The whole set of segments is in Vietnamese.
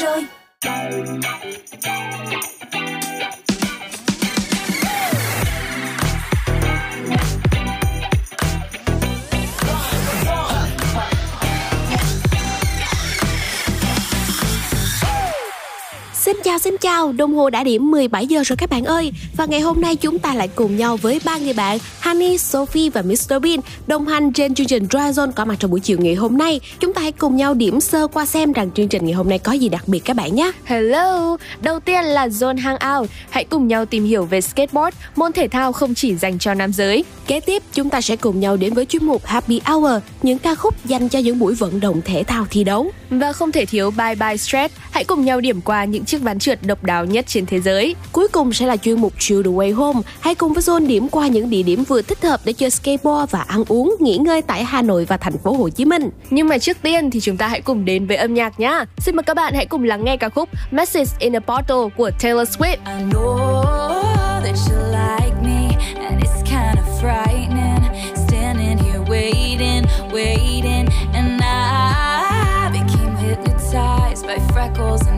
rồi chào xin chào, đồng hồ đã điểm 17 giờ rồi các bạn ơi. Và ngày hôm nay chúng ta lại cùng nhau với ba người bạn Honey, Sophie và Mr Bean đồng hành trên chương trình Dry Zone có mặt trong buổi chiều ngày hôm nay. Chúng ta hãy cùng nhau điểm sơ qua xem rằng chương trình ngày hôm nay có gì đặc biệt các bạn nhé. Hello, đầu tiên là Zone Hangout Hãy cùng nhau tìm hiểu về skateboard, môn thể thao không chỉ dành cho nam giới. Kế tiếp chúng ta sẽ cùng nhau đến với chuyên mục Happy Hour Những ca khúc dành cho những buổi vận động thể thao thi đấu. Và không thể thiếu Bye Bye Stress. Hãy cùng nhau điểm qua những chiếc ván trượt độc đáo nhất trên thế giới. Cuối cùng sẽ là chuyên mục Chill the Way Home. Hãy cùng với Zone điểm qua những địa điểm vừa thích hợp để chơi skateboard và ăn uống, nghỉ ngơi tại Hà Nội và thành phố Hồ Chí Minh. Nhưng mà trước tiên thì chúng ta hãy cùng đến với âm nhạc nhé. Xin mời các bạn hãy cùng lắng nghe ca khúc Message in a Bottle của Taylor Swift. I know that you like me and it's kind of frightening standing here waiting, waiting and I became hypnotized by freckles and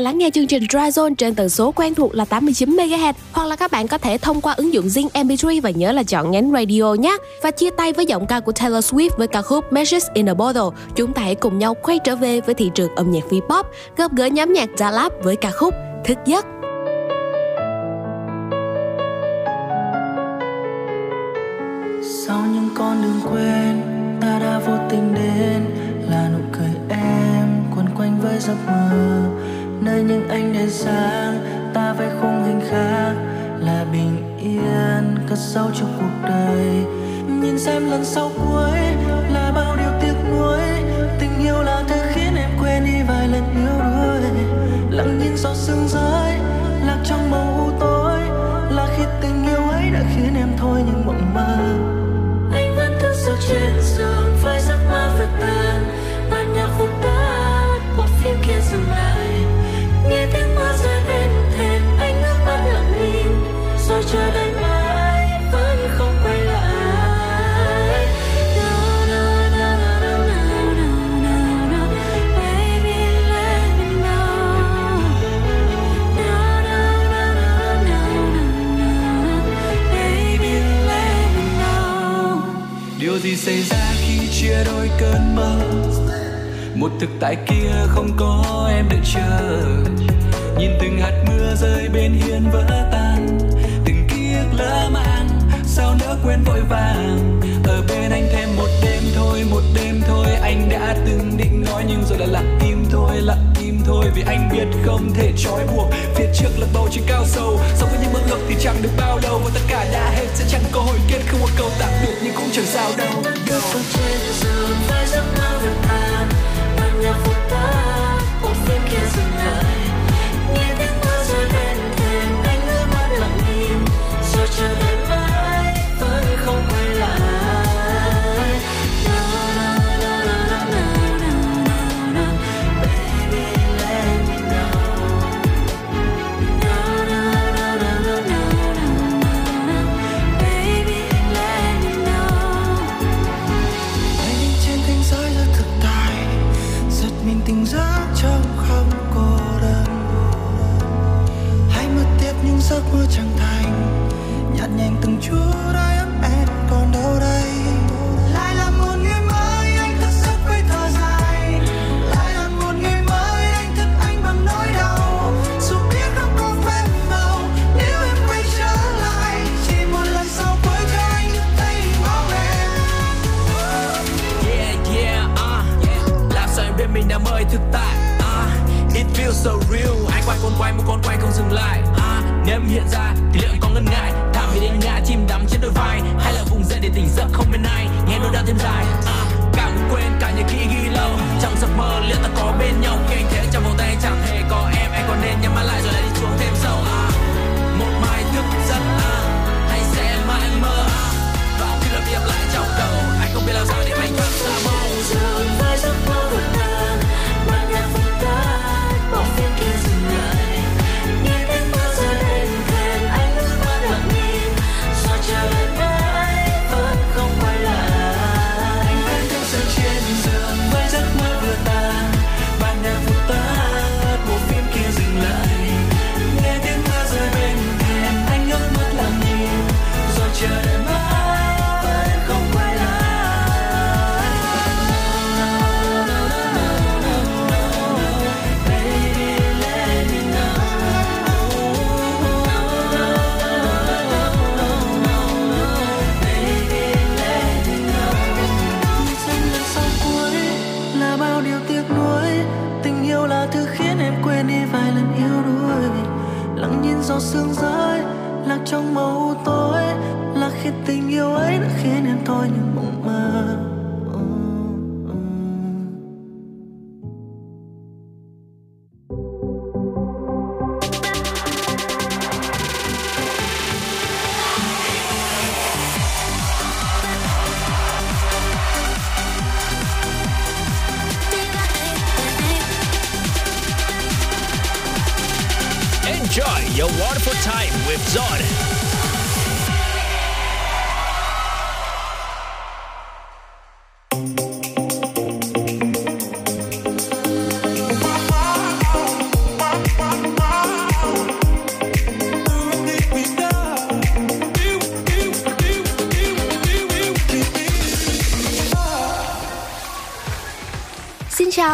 đang lắng nghe chương trình Dry Zone trên tần số quen thuộc là 89 MHz hoặc là các bạn có thể thông qua ứng dụng Zing MP3 và nhớ là chọn nhánh radio nhé. Và chia tay với giọng ca của Taylor Swift với ca khúc Messages in a Bottle, chúng ta hãy cùng nhau quay trở về với thị trường âm nhạc V-pop, gặp gỡ nhóm nhạc Dalap với ca khúc Thức giấc. Sau những con đường quên, ta đã vô tình đến là nụ cười em quấn quanh với giấc mơ nơi những ánh đèn sáng, ta vẽ khung hình khác là bình yên, cất sâu trong cuộc đời. Nhìn xem lần sau cuối là bao điều tiếc nuối. Tình yêu là thứ khiến em quên đi vài lần yếu đuối lặng nhìn gió sương rơi, lạc trong màu u tối. Là khi tình yêu ấy đã khiến em thôi những mộng mơ. Anh vẫn thức giấc trên giường. gì xảy ra khi chia đôi cơn mơ? Một thực tại kia không có em đợi chờ. Nhìn từng hạt mưa rơi bên hiên vỡ tan, từng ký ức lỡ mang, sao nỡ quên vội vàng? Ở bên anh thêm một đêm thôi, một đêm thôi, anh đã từng định nói nhưng rồi đã lặng im thôi, lặng im thôi, vì anh biết không thể trói buộc. Phía trước là bầu trời cao sâu so với những mơ ước thì chẳng được bao lâu. Và tất cả đã hết, sẽ chẳng có hồi kết không có câu tạm biệt nhưng cũng chẳng sao đâu. Đâu con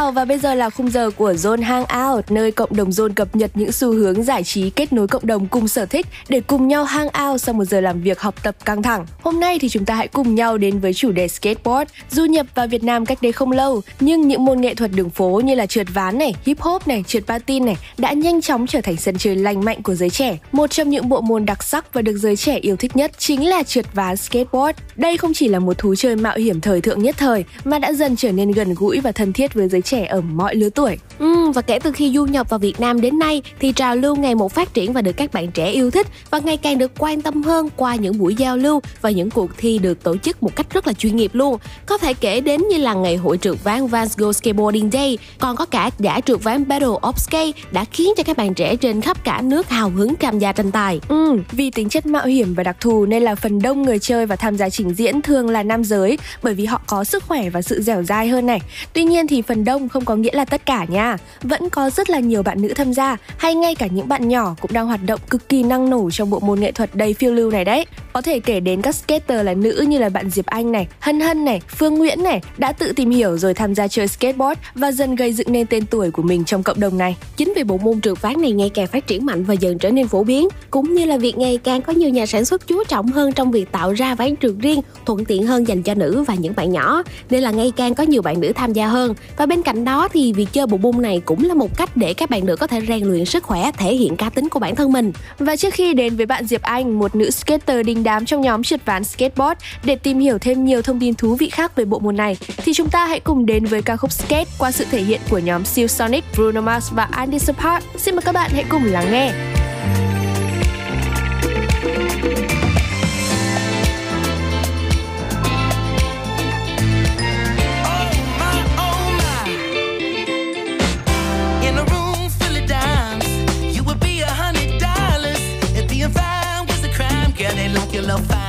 chào và bây giờ là khung giờ của Zone Hangout, nơi cộng đồng Zone cập nhật những xu hướng giải trí kết nối cộng đồng cùng sở thích để cùng nhau hang out sau một giờ làm việc học tập căng thẳng. Hôm nay thì chúng ta hãy cùng nhau đến với chủ đề skateboard. Du nhập vào Việt Nam cách đây không lâu, nhưng những môn nghệ thuật đường phố như là trượt ván này, hip hop này, trượt patin này đã nhanh chóng trở thành sân chơi lành mạnh của giới trẻ. Một trong những bộ môn đặc sắc và được giới trẻ yêu thích nhất chính là trượt ván skateboard. Đây không chỉ là một thú chơi mạo hiểm thời thượng nhất thời mà đã dần trở nên gần gũi và thân thiết với giới trẻ ở mọi lứa tuổi. Ừ, và kể từ khi du nhập vào Việt Nam đến nay thì trào lưu ngày một phát triển và được các bạn trẻ yêu thích và ngày càng được quan tâm hơn qua những buổi giao lưu và những cuộc thi được tổ chức một cách rất là chuyên nghiệp luôn. Có thể kể đến như là ngày hội trượt ván Vans Go Skateboarding Day, còn có cả giải trượt ván Battle of Skate đã khiến cho các bạn trẻ trên khắp cả nước hào hứng tham gia tranh tài. Ừ, vì tính chất mạo hiểm và đặc thù nên là phần đông người chơi và tham gia trình diễn thường là nam giới bởi vì họ có sức khỏe và sự dẻo dai hơn này. Tuy nhiên thì phần đông không có nghĩa là tất cả nha. Vẫn có rất là nhiều bạn nữ tham gia hay ngay cả những bạn nhỏ cũng đang hoạt động cực kỳ năng nổ trong bộ môn nghệ thuật đầy phiêu lưu này đấy. Có thể kể đến các skater là nữ như là bạn Diệp Anh này, Hân Hân này, Phương Nguyễn này đã tự tìm hiểu rồi tham gia chơi skateboard và dần gây dựng nên tên tuổi của mình trong cộng đồng này. Chính vì bộ môn trượt ván này ngày càng phát triển mạnh và dần trở nên phổ biến, cũng như là việc ngày càng có nhiều nhà sản xuất chú trọng hơn trong việc tạo ra ván trượt riêng, thuận tiện hơn dành cho nữ và những bạn nhỏ, nên là ngày càng có nhiều bạn nữ tham gia hơn. Và bên cạnh đó thì việc chơi bộ môn này cũng là một cách để các bạn nữ có thể rèn luyện sức khỏe, thể hiện cá tính của bản thân mình. Và trước khi đến với bạn Diệp Anh, một nữ skater đình đám trong nhóm trượt ván skateboard để tìm hiểu thêm nhiều thông tin thú vị khác về bộ môn này, thì chúng ta hãy cùng đến với ca khúc Skate qua sự thể hiện của nhóm Seal Sonic, Bruno Mars và Andy Support. Xin mời các bạn hãy cùng lắng nghe. your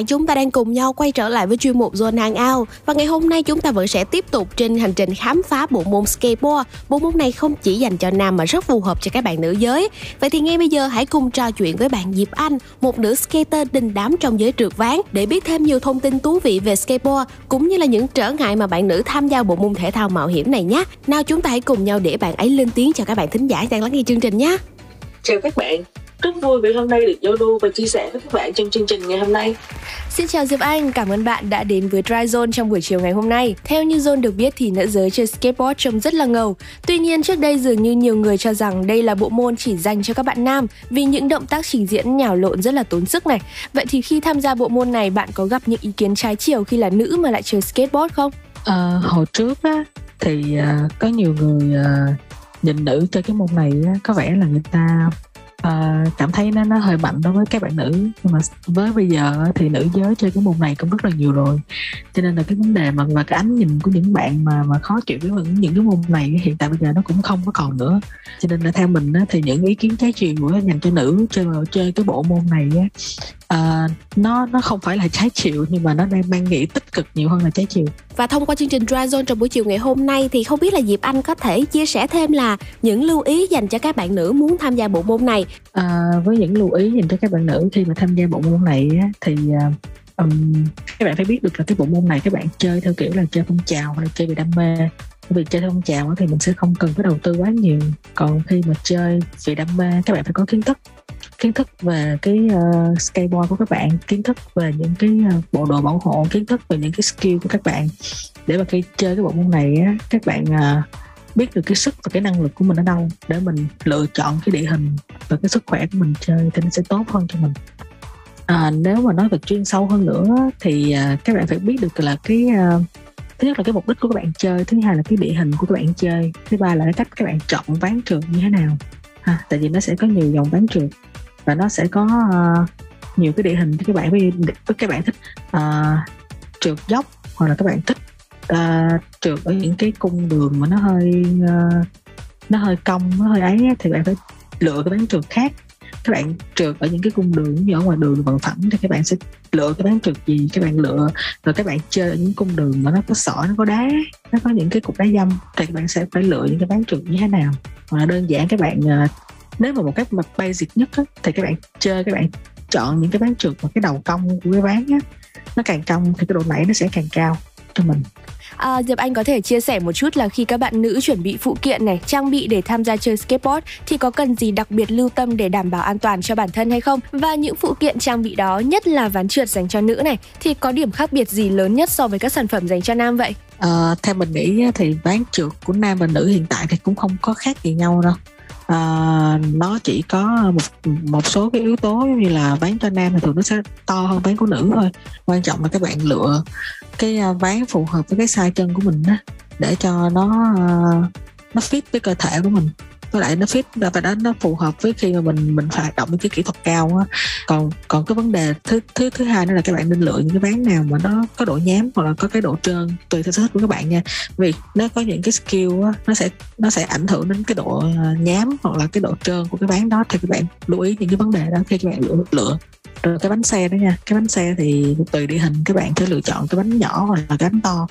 bạn, chúng ta đang cùng nhau quay trở lại với chuyên mục Zone Hangout và ngày hôm nay chúng ta vẫn sẽ tiếp tục trên hành trình khám phá bộ môn skateboard. Bộ môn này không chỉ dành cho nam mà rất phù hợp cho các bạn nữ giới. Vậy thì ngay bây giờ hãy cùng trò chuyện với bạn Diệp Anh, một nữ skater đình đám trong giới trượt ván để biết thêm nhiều thông tin thú vị về skateboard cũng như là những trở ngại mà bạn nữ tham gia bộ môn thể thao mạo hiểm này nhé. Nào chúng ta hãy cùng nhau để bạn ấy lên tiếng cho các bạn thính giả đang lắng nghe chương trình nhé. Chào các bạn, rất vui vì hôm nay được giao lưu và chia sẻ với các bạn trong chương trình ngày hôm nay. Xin chào Diệp Anh, cảm ơn bạn đã đến với Dry Zone trong buổi chiều ngày hôm nay. Theo như Zone được biết thì nữ giới chơi skateboard trông rất là ngầu. Tuy nhiên trước đây dường như nhiều người cho rằng đây là bộ môn chỉ dành cho các bạn nam vì những động tác trình diễn nhào lộn rất là tốn sức này. Vậy thì khi tham gia bộ môn này bạn có gặp những ý kiến trái chiều khi là nữ mà lại chơi skateboard không? À, hồi trước á thì uh, có nhiều người uh, nhìn nữ chơi cái môn này á, có vẻ là người ta uh, cảm thấy nó nó hơi mạnh đối với các bạn nữ. Nhưng mà với bây giờ thì nữ giới chơi cái môn này cũng rất là nhiều rồi. Cho nên là cái vấn đề mà và cái ánh nhìn của những bạn mà mà khó chịu với những những cái môn này hiện tại bây giờ nó cũng không có còn nữa. Cho nên là theo mình á, thì những ý kiến trái chiều của dành cho nữ chơi chơi cái bộ môn này á, uh, nó nó không phải là trái chiều nhưng mà nó đang mang nghĩ tích cực nhiều hơn là trái chiều. Và thông qua chương trình Dry Zone trong buổi chiều ngày hôm nay thì không biết là Diệp Anh có thể chia sẻ thêm là những lưu ý dành cho các bạn nữ muốn tham gia bộ môn này. À, với những lưu ý dành cho các bạn nữ khi mà tham gia bộ môn này thì um, các bạn phải biết được là cái bộ môn này các bạn chơi theo kiểu là chơi phong trào hay là chơi vì đam mê. Vì chơi theo phong trào thì mình sẽ không cần phải đầu tư quá nhiều. Còn khi mà chơi vì đam mê các bạn phải có kiến thức kiến thức về cái ờ, uh, skateboard của các bạn kiến thức về những cái uh, bộ đồ bảo hộ kiến thức về những cái skill của các bạn. Để mà khi chơi cái bộ môn này á, các bạn uh, biết được cái sức và cái năng lực của mình ở đâu để mình lựa chọn cái địa hình và cái sức khỏe của mình chơi thì nó sẽ tốt hơn cho mình. À, nếu mà nói về chuyên sâu hơn nữa thì uh, các bạn phải biết được là cái uh, thứ nhất là cái mục đích của các bạn chơi thứ hai là cái địa hình của các bạn chơi thứ ba là cái cách các bạn chọn ván trượt như thế nào. Ha tại vì nó sẽ có nhiều dòng ván trượt và nó sẽ có uh, nhiều cái địa hình cho các bạn. Với các bạn thích uh, trượt dốc hoặc là các bạn thích uh, trượt ở những cái cung đường mà nó hơi uh, nó hơi cong nó hơi ấy thì bạn phải lựa cái bán trượt khác. Các bạn trượt ở những cái cung đường như ở ngoài đường bằng phẳng thì các bạn sẽ lựa cái bán trượt gì. Các bạn lựa rồi các bạn chơi ở những cung đường mà nó có sỏi nó có đá nó có những cái cục đá dâm thì các bạn sẽ phải lựa những cái bán trượt như thế nào. Hoặc là đơn giản các bạn nếu mà một cách mà basic nhất á, thì các bạn chơi các bạn chọn những cái bán trượt mà cái đầu cong của cái ván á nó càng cong thì cái độ nảy nó sẽ càng cao cho mình À, Diệp Anh có thể chia sẻ một chút là khi các bạn nữ chuẩn bị phụ kiện này, trang bị để tham gia chơi skateboard thì có cần gì đặc biệt lưu tâm để đảm bảo an toàn cho bản thân hay không? Và những phụ kiện trang bị đó, nhất là ván trượt dành cho nữ này, thì có điểm khác biệt gì lớn nhất so với các sản phẩm dành cho nam vậy? À, theo mình nghĩ thì ván trượt của nam và nữ hiện tại thì cũng không có khác gì nhau đâu à, nó chỉ có một một số cái yếu tố như là ván cho nam thì thường nó sẽ to hơn ván của nữ thôi. Quan trọng là các bạn lựa cái ờ, ván phù hợp với cái size chân của mình đó để cho nó ờ, nó fit với cơ thể của mình với lại nó fit và đó, nó phù hợp với khi mà mình mình phải động cái kỹ thuật cao á. Còn còn cái vấn đề thứ thứ thứ hai nữa là các bạn nên lựa những cái ván nào mà nó có độ nhám hoặc là có cái độ trơn, tùy theo sở thích của các bạn nha. Vì nó có những cái skill á, nó sẽ nó sẽ ảnh hưởng đến cái độ ờ, nhám hoặc là cái độ trơn của cái ván đó. Thì các bạn lưu ý những cái vấn đề đó khi các bạn lựa lựa rồi cái bánh xe đó nha. Cái bánh xe thì tùy địa hình các bạn sẽ lựa chọn cái bánh nhỏ hoặc là cái bánh to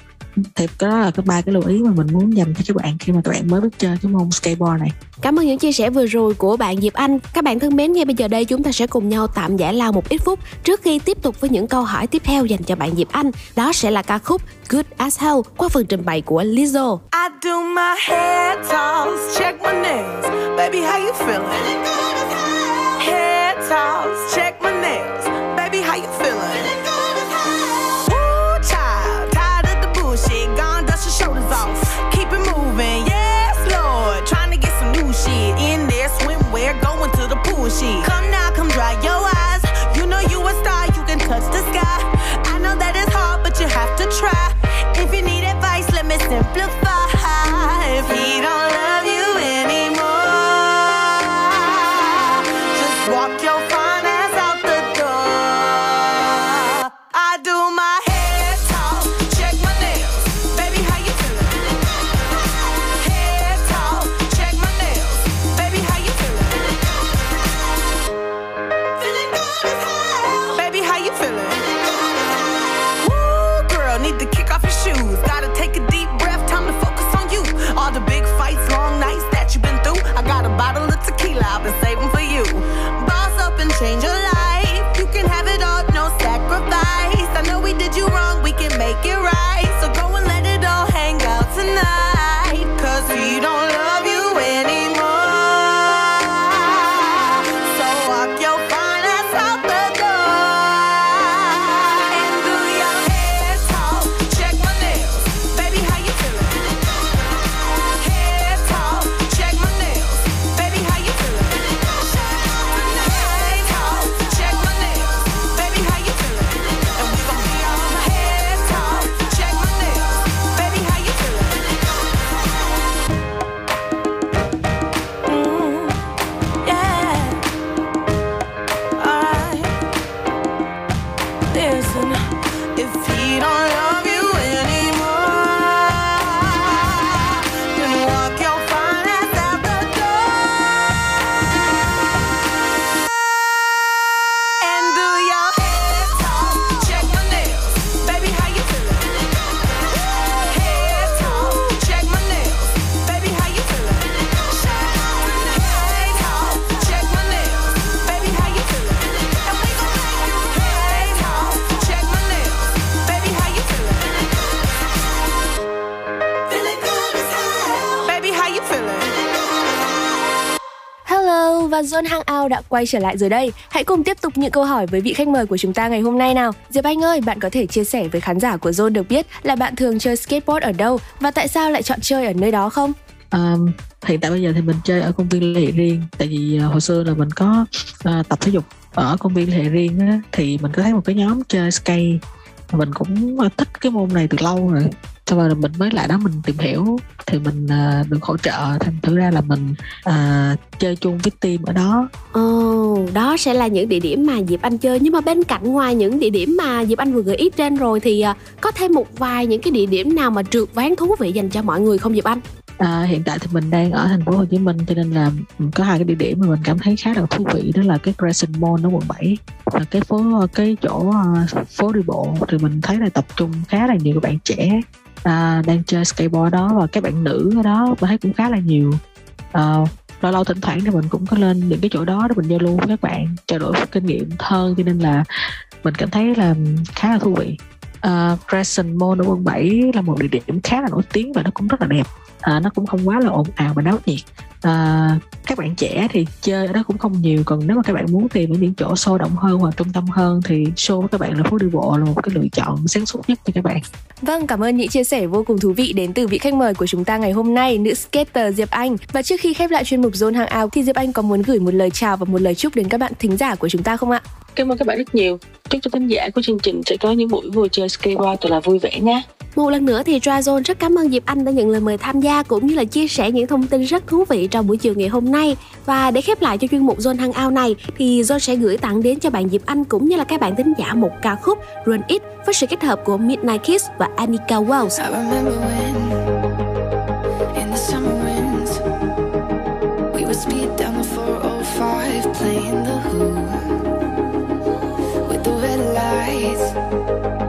thì đó là cái ba cái lưu ý mà mình muốn dành cho các bạn khi mà các bạn mới biết chơi cái môn skateboard này. Cảm ơn những chia sẻ vừa rồi của bạn Diệp Anh. Các bạn thân mến ngay bây giờ đây chúng ta sẽ cùng nhau tạm giải lao một ít phút trước khi tiếp tục với những câu hỏi tiếp theo dành cho bạn Diệp Anh. Đó sẽ là ca khúc Good as Hell qua phần trình bày của Lizzo. I do my hair toss, check my nails. Baby how you feeling? Hair toss, check my nails right. Và Zone Hangout đã quay trở lại rồi đây. Hãy cùng tiếp tục những câu hỏi với vị khách mời của chúng ta ngày hôm nay nào. Diệp Anh ơi, bạn có thể chia sẻ với khán giả của Zone được biết là bạn thường chơi skateboard ở đâu và tại sao lại chọn chơi ở nơi đó không? Um, hiện tại bây giờ thì mình chơi ở công viên Lệ Riêng tại vì uh, hồi xưa là mình có uh, tập thể dục ở công viên Lệ Riêng á, thì mình có thấy một cái nhóm chơi skate mình cũng uh, thích cái môn này từ lâu rồi sau rồi mình mới lại đó mình tìm hiểu. Thì mình uh, được hỗ trợ. Thành thử ra là mình uh, chơi chung với team ở đó. Ồ, đó sẽ là những địa điểm mà Diệp Anh chơi. Nhưng mà bên cạnh ngoài những địa điểm mà Diệp Anh vừa gợi ý trên rồi Thì à, có thêm một vài những cái địa điểm nào mà trượt ván thú vị dành cho mọi người không Diệp Anh? À, hiện tại thì mình đang ở thành phố Hồ Chí Minh cho nên là có hai cái địa điểm mà mình cảm thấy khá là thú vị đó là cái Crescent Mall ở quận 7 và cái phố cái chỗ uh, phố đi bộ. Thì mình thấy là tập trung khá là nhiều các bạn trẻ à, đang chơi skateboard đó và các bạn nữ ở đó mình thấy cũng khá là nhiều. À, lâu lâu thỉnh thoảng thì mình cũng có lên những cái chỗ đó để mình giao lưu với các bạn trao đổi kinh nghiệm hơn cho nên là mình cảm thấy là khá là thú vị. Uh, Crescent Mall ở quận 7 là một địa điểm khá là nổi tiếng và nó cũng rất là đẹp. À, nó cũng không quá là ồn ào và náo nhiệt à, các bạn trẻ thì chơi ở đó cũng không nhiều còn nếu mà các bạn muốn tìm những chỗ sôi động hơn hoặc trung tâm hơn thì show với các bạn là phố đi bộ là một cái lựa chọn sáng suốt nhất cho các bạn Vâng, cảm ơn những chia sẻ vô cùng thú vị đến từ vị khách mời của chúng ta ngày hôm nay, nữ skater Diệp Anh. Và trước khi khép lại chuyên mục Zone Hangout thì Diệp Anh có muốn gửi một lời chào và một lời chúc đến các bạn thính giả của chúng ta không ạ? Cảm ơn các bạn rất nhiều chúc cho thính giả của chương trình sẽ có những buổi vui chơi skateboard thật là vui vẻ nhé Một lần nữa thì Dryzone rất cảm ơn Diệp Anh đã nhận lời mời tham gia cũng như là chia sẻ những thông tin rất thú vị trong buổi chiều ngày hôm nay. Và để khép lại cho chuyên mục Zone Hangout này thì Zone sẽ gửi tặng đến cho bạn Diệp Anh cũng như là các bạn thính giả một ca khúc Run It với sự kết hợp của Midnight Kiss và Anika Wells. I remember when, in the summer winds, we would speed down the 405, playing lights and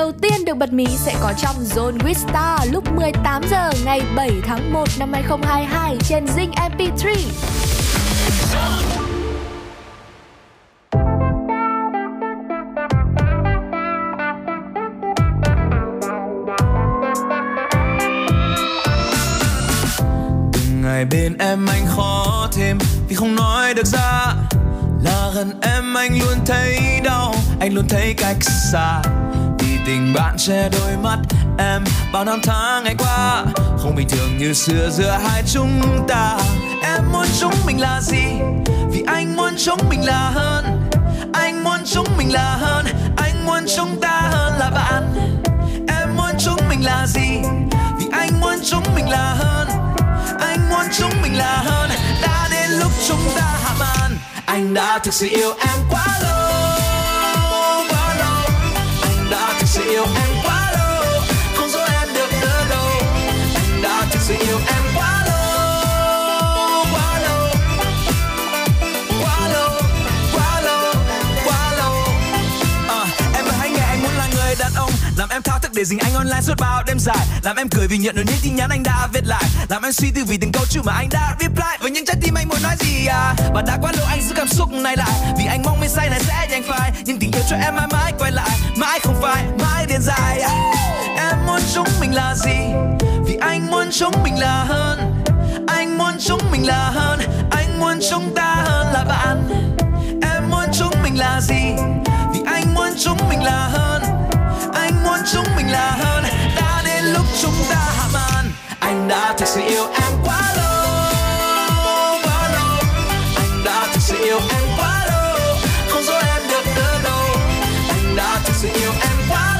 đầu tiên được bật mí sẽ có trong Zone with Star lúc 18 giờ ngày 7 tháng 1 năm 2022 trên Zing MP3. ngày bên em anh khó thêm vì không nói được ra là gần em anh luôn thấy đau, anh luôn thấy cách xa tình bạn che đôi mắt em. Bao năm tháng ngày qua, không bình thường như xưa, giữa hai chúng ta. Em muốn chúng mình là gì? Vì anh muốn chúng mình là hơn. Anh muốn chúng mình là hơn. Anh muốn chúng ta hơn là bạn. Em muốn chúng mình là gì? Vì anh muốn chúng mình là hơn. Anh muốn chúng mình là hơn. Đã đến lúc chúng ta hạ màn. Anh đã thực sự yêu em quá lâu. Yêu em quá lâu, không dối em được nữa đâu. Anh đã thực sự yêu em để dính anh online suốt bao đêm dài. Làm em cười vì nhận được những tin nhắn anh đã viết lại. Làm em suy tư vì từng câu chữ mà anh đã reply. Với những trái tim anh muốn nói gì à? Và đã quá lâu anh giữ cảm xúc này lại. Vì anh mong mê say này sẽ nhanh phai. Nhưng tình yêu cho em mãi mãi quay lại. Mãi không phải mãi điên dài. Em muốn chúng mình là gì? Vì anh muốn chúng mình là hơn. Anh muốn chúng mình là hơn. Anh muốn chúng ta hơn là bạn. Em muốn chúng mình là gì? Vì anh muốn chúng mình là hơn anh muốn chúng mình là hơn. Đã đến lúc chúng ta hạ màn. Anh đã thực sự yêu em quá lâu quá lâu. Anh đã thực sự yêu em quá lâu. Không dối em được nữa đâu. Anh đã thực sự yêu em quá lâu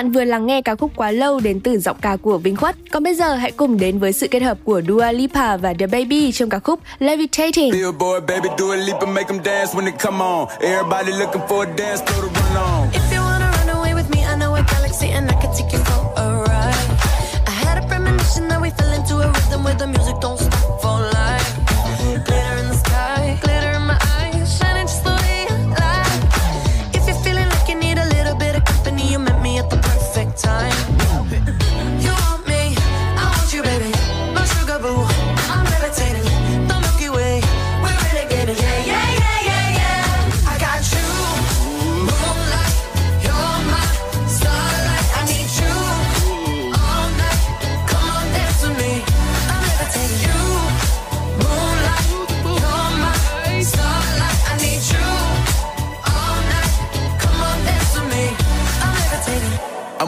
bạn vừa lắng nghe ca khúc Quá Lâu đến từ giọng ca của Vinh Khuất. Còn bây giờ hãy cùng đến với sự kết hợp của Dua Lipa và The Baby trong ca khúc Levitating. Billboard, baby, do a leap and make them dance when they come on. Everybody looking for a dance floor to run on. If you wanna run away with me, I know a galaxy and I can take you for a ride. I had a premonition that we fell into a rhythm where the music don't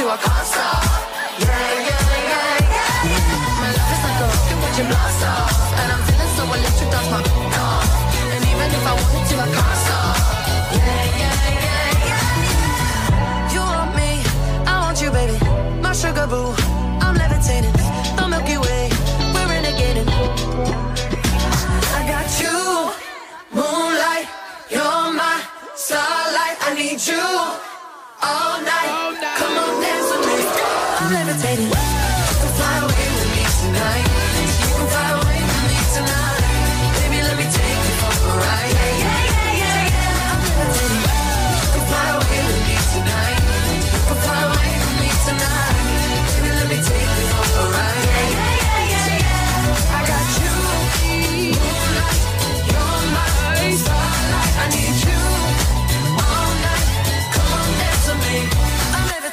To, I can't stop. Yeah, yeah, yeah, yeah. My love is like a rocket watching blast off, and I'm feeling so electric, that's my off. And even if I wanted to, I can't stop. Yeah, yeah, yeah, yeah. You want me, I want you, baby. My sugar boo, I'm levitating. The Milky Way, we're renegading. I got you, moonlight, you're my starlight. I need you all night. Come on, dance with me. I'm levitating.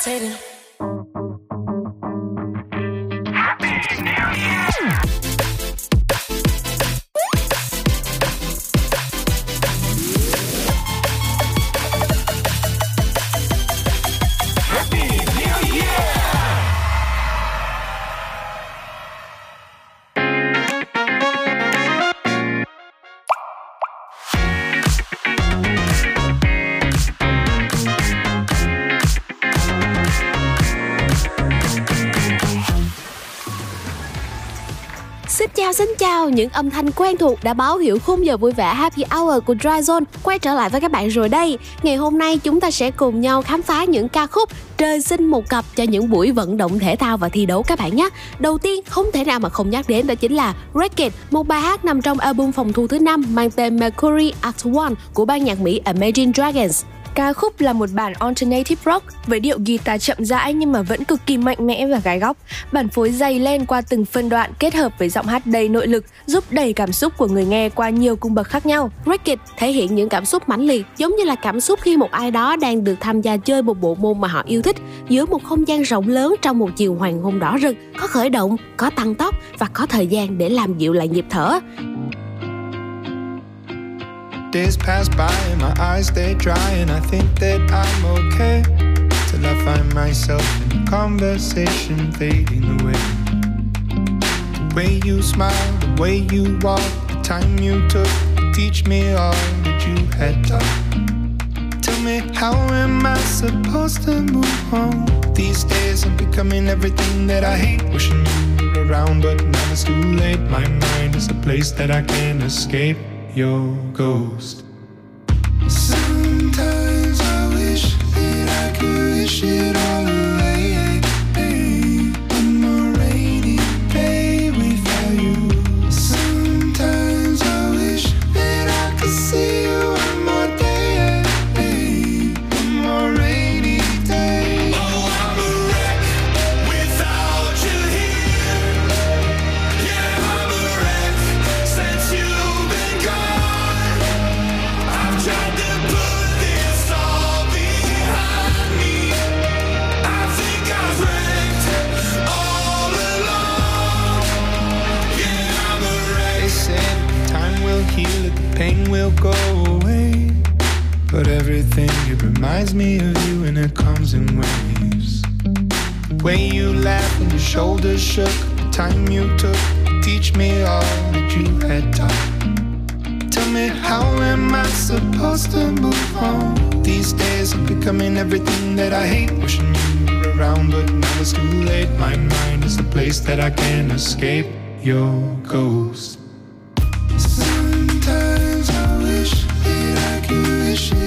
I'm Xin chào những âm thanh quen thuộc đã báo hiệu khung giờ vui vẻ Happy Hour của Dry Zone quay trở lại với các bạn rồi đây. Ngày hôm nay chúng ta sẽ cùng nhau khám phá những ca khúc trời sinh một cặp cho những buổi vận động thể thao và thi đấu các bạn nhé. Đầu tiên không thể nào mà không nhắc đến đó chính là Racket, một bài hát nằm trong album phòng thu thứ năm mang tên Mercury Act One của ban nhạc Mỹ Imagine Dragons. Ca khúc là một bản alternative rock với điệu guitar chậm rãi nhưng mà vẫn cực kỳ mạnh mẽ và gái góc. Bản phối dày lên qua từng phân đoạn kết hợp với giọng hát đầy nội lực, giúp đẩy cảm xúc của người nghe qua nhiều cung bậc khác nhau. Wreck thể hiện những cảm xúc mãnh liệt giống như là cảm xúc khi một ai đó đang được tham gia chơi một bộ môn mà họ yêu thích giữa một không gian rộng lớn trong một chiều hoàng hôn đỏ rực, có khởi động, có tăng tốc và có thời gian để làm dịu lại nhịp thở. Days pass by and my eyes stay dry and I think that I'm okay till I find myself in a conversation fading away. The way you smile, the way you walk, the time you took to teach me all that you had taught. Tell me how am I supposed to move on? These days I'm becoming everything that I hate. Wishing you were around, but now it's too late. My mind is a place that I can't escape your ghost. Sometimes I wish that I could wish it all away. Everything it reminds me of you, and it comes in waves. The way you laughed and your shoulders shook, the time you took to teach me all that you had taught. Tell me, how am I supposed to move on? These days I'm becoming everything that I hate. Wishing you were around, but now it's too late. My mind is a place that I can't escape your ghost. Sometimes I wish that I could wish it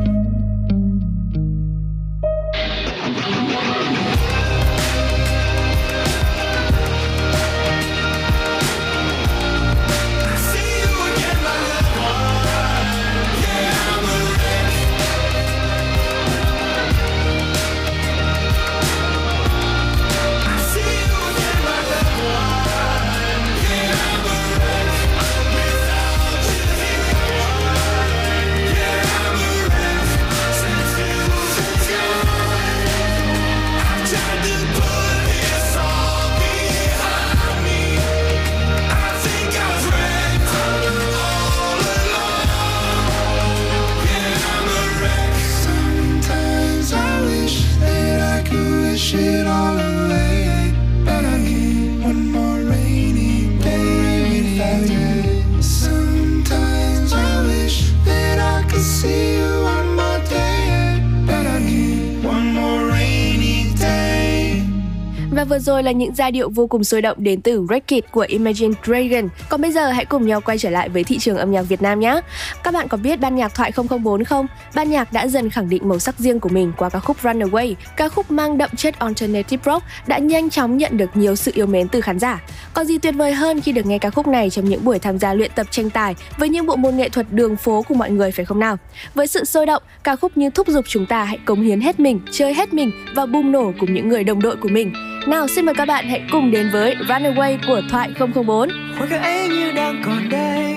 Là những giai điệu vô cùng sôi động đến từ Wreck It của Imagine Dragon. Còn bây giờ hãy cùng nhau quay trở lại với thị trường âm nhạc Việt Nam nhé. Các bạn có biết ban nhạc Thoại 004 không? Ban nhạc đã dần khẳng định màu sắc riêng của mình qua ca khúc Runaway. Ca khúc mang đậm chất alternative rock đã nhanh chóng nhận được nhiều sự yêu mến từ khán giả. Còn gì tuyệt vời hơn khi được nghe ca khúc này trong những buổi tham gia luyện tập tranh tài với những bộ môn nghệ thuật đường phố của mọi người phải không nào? Với sự sôi động, ca khúc như thúc giục chúng ta hãy cống hiến hết mình, chơi hết mình và bùng nổ cùng những người đồng đội của mình. Nào xin mời các bạn hãy cùng đến với Runaway của Thoại 004. khoảnh khắc ấy như đang còn đây.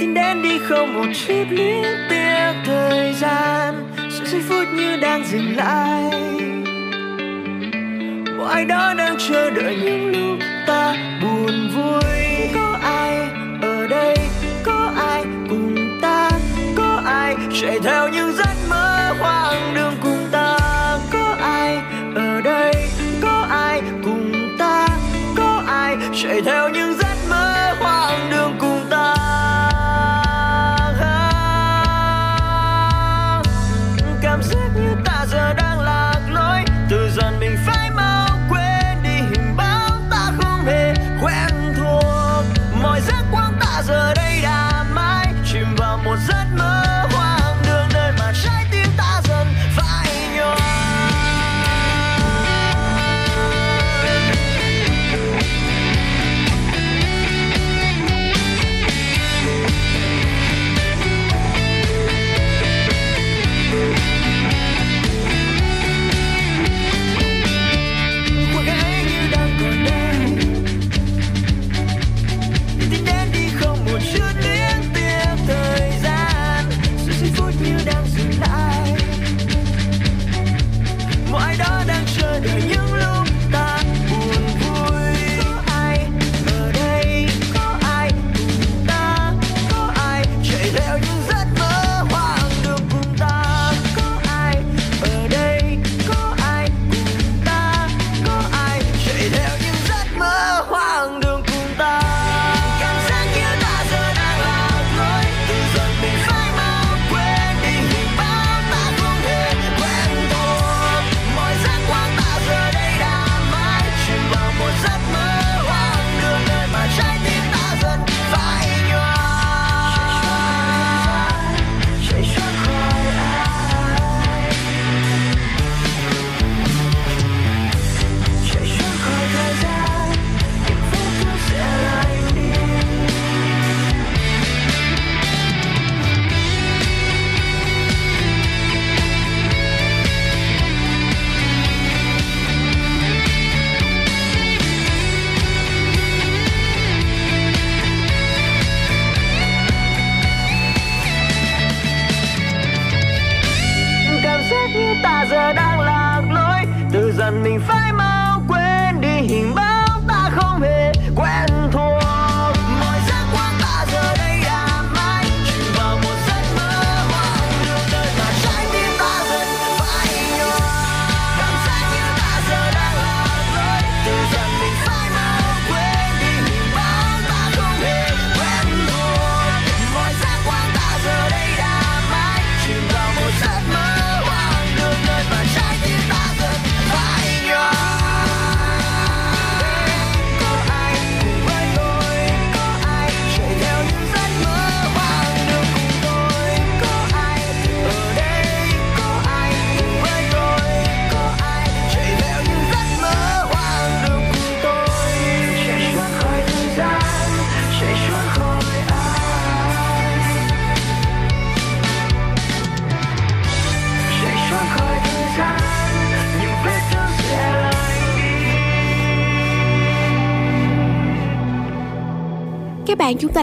Tin đến đi không một chút luyến tiếc thời gian. Sự giây phút như đang dừng lại. Một ai đó đang chờ đợi những lúc ta buồn vui. Có ai ở đây, có ai cùng ta? Có ai chạy theo những giấc mơ hoang đường cùng có ai chạy theo những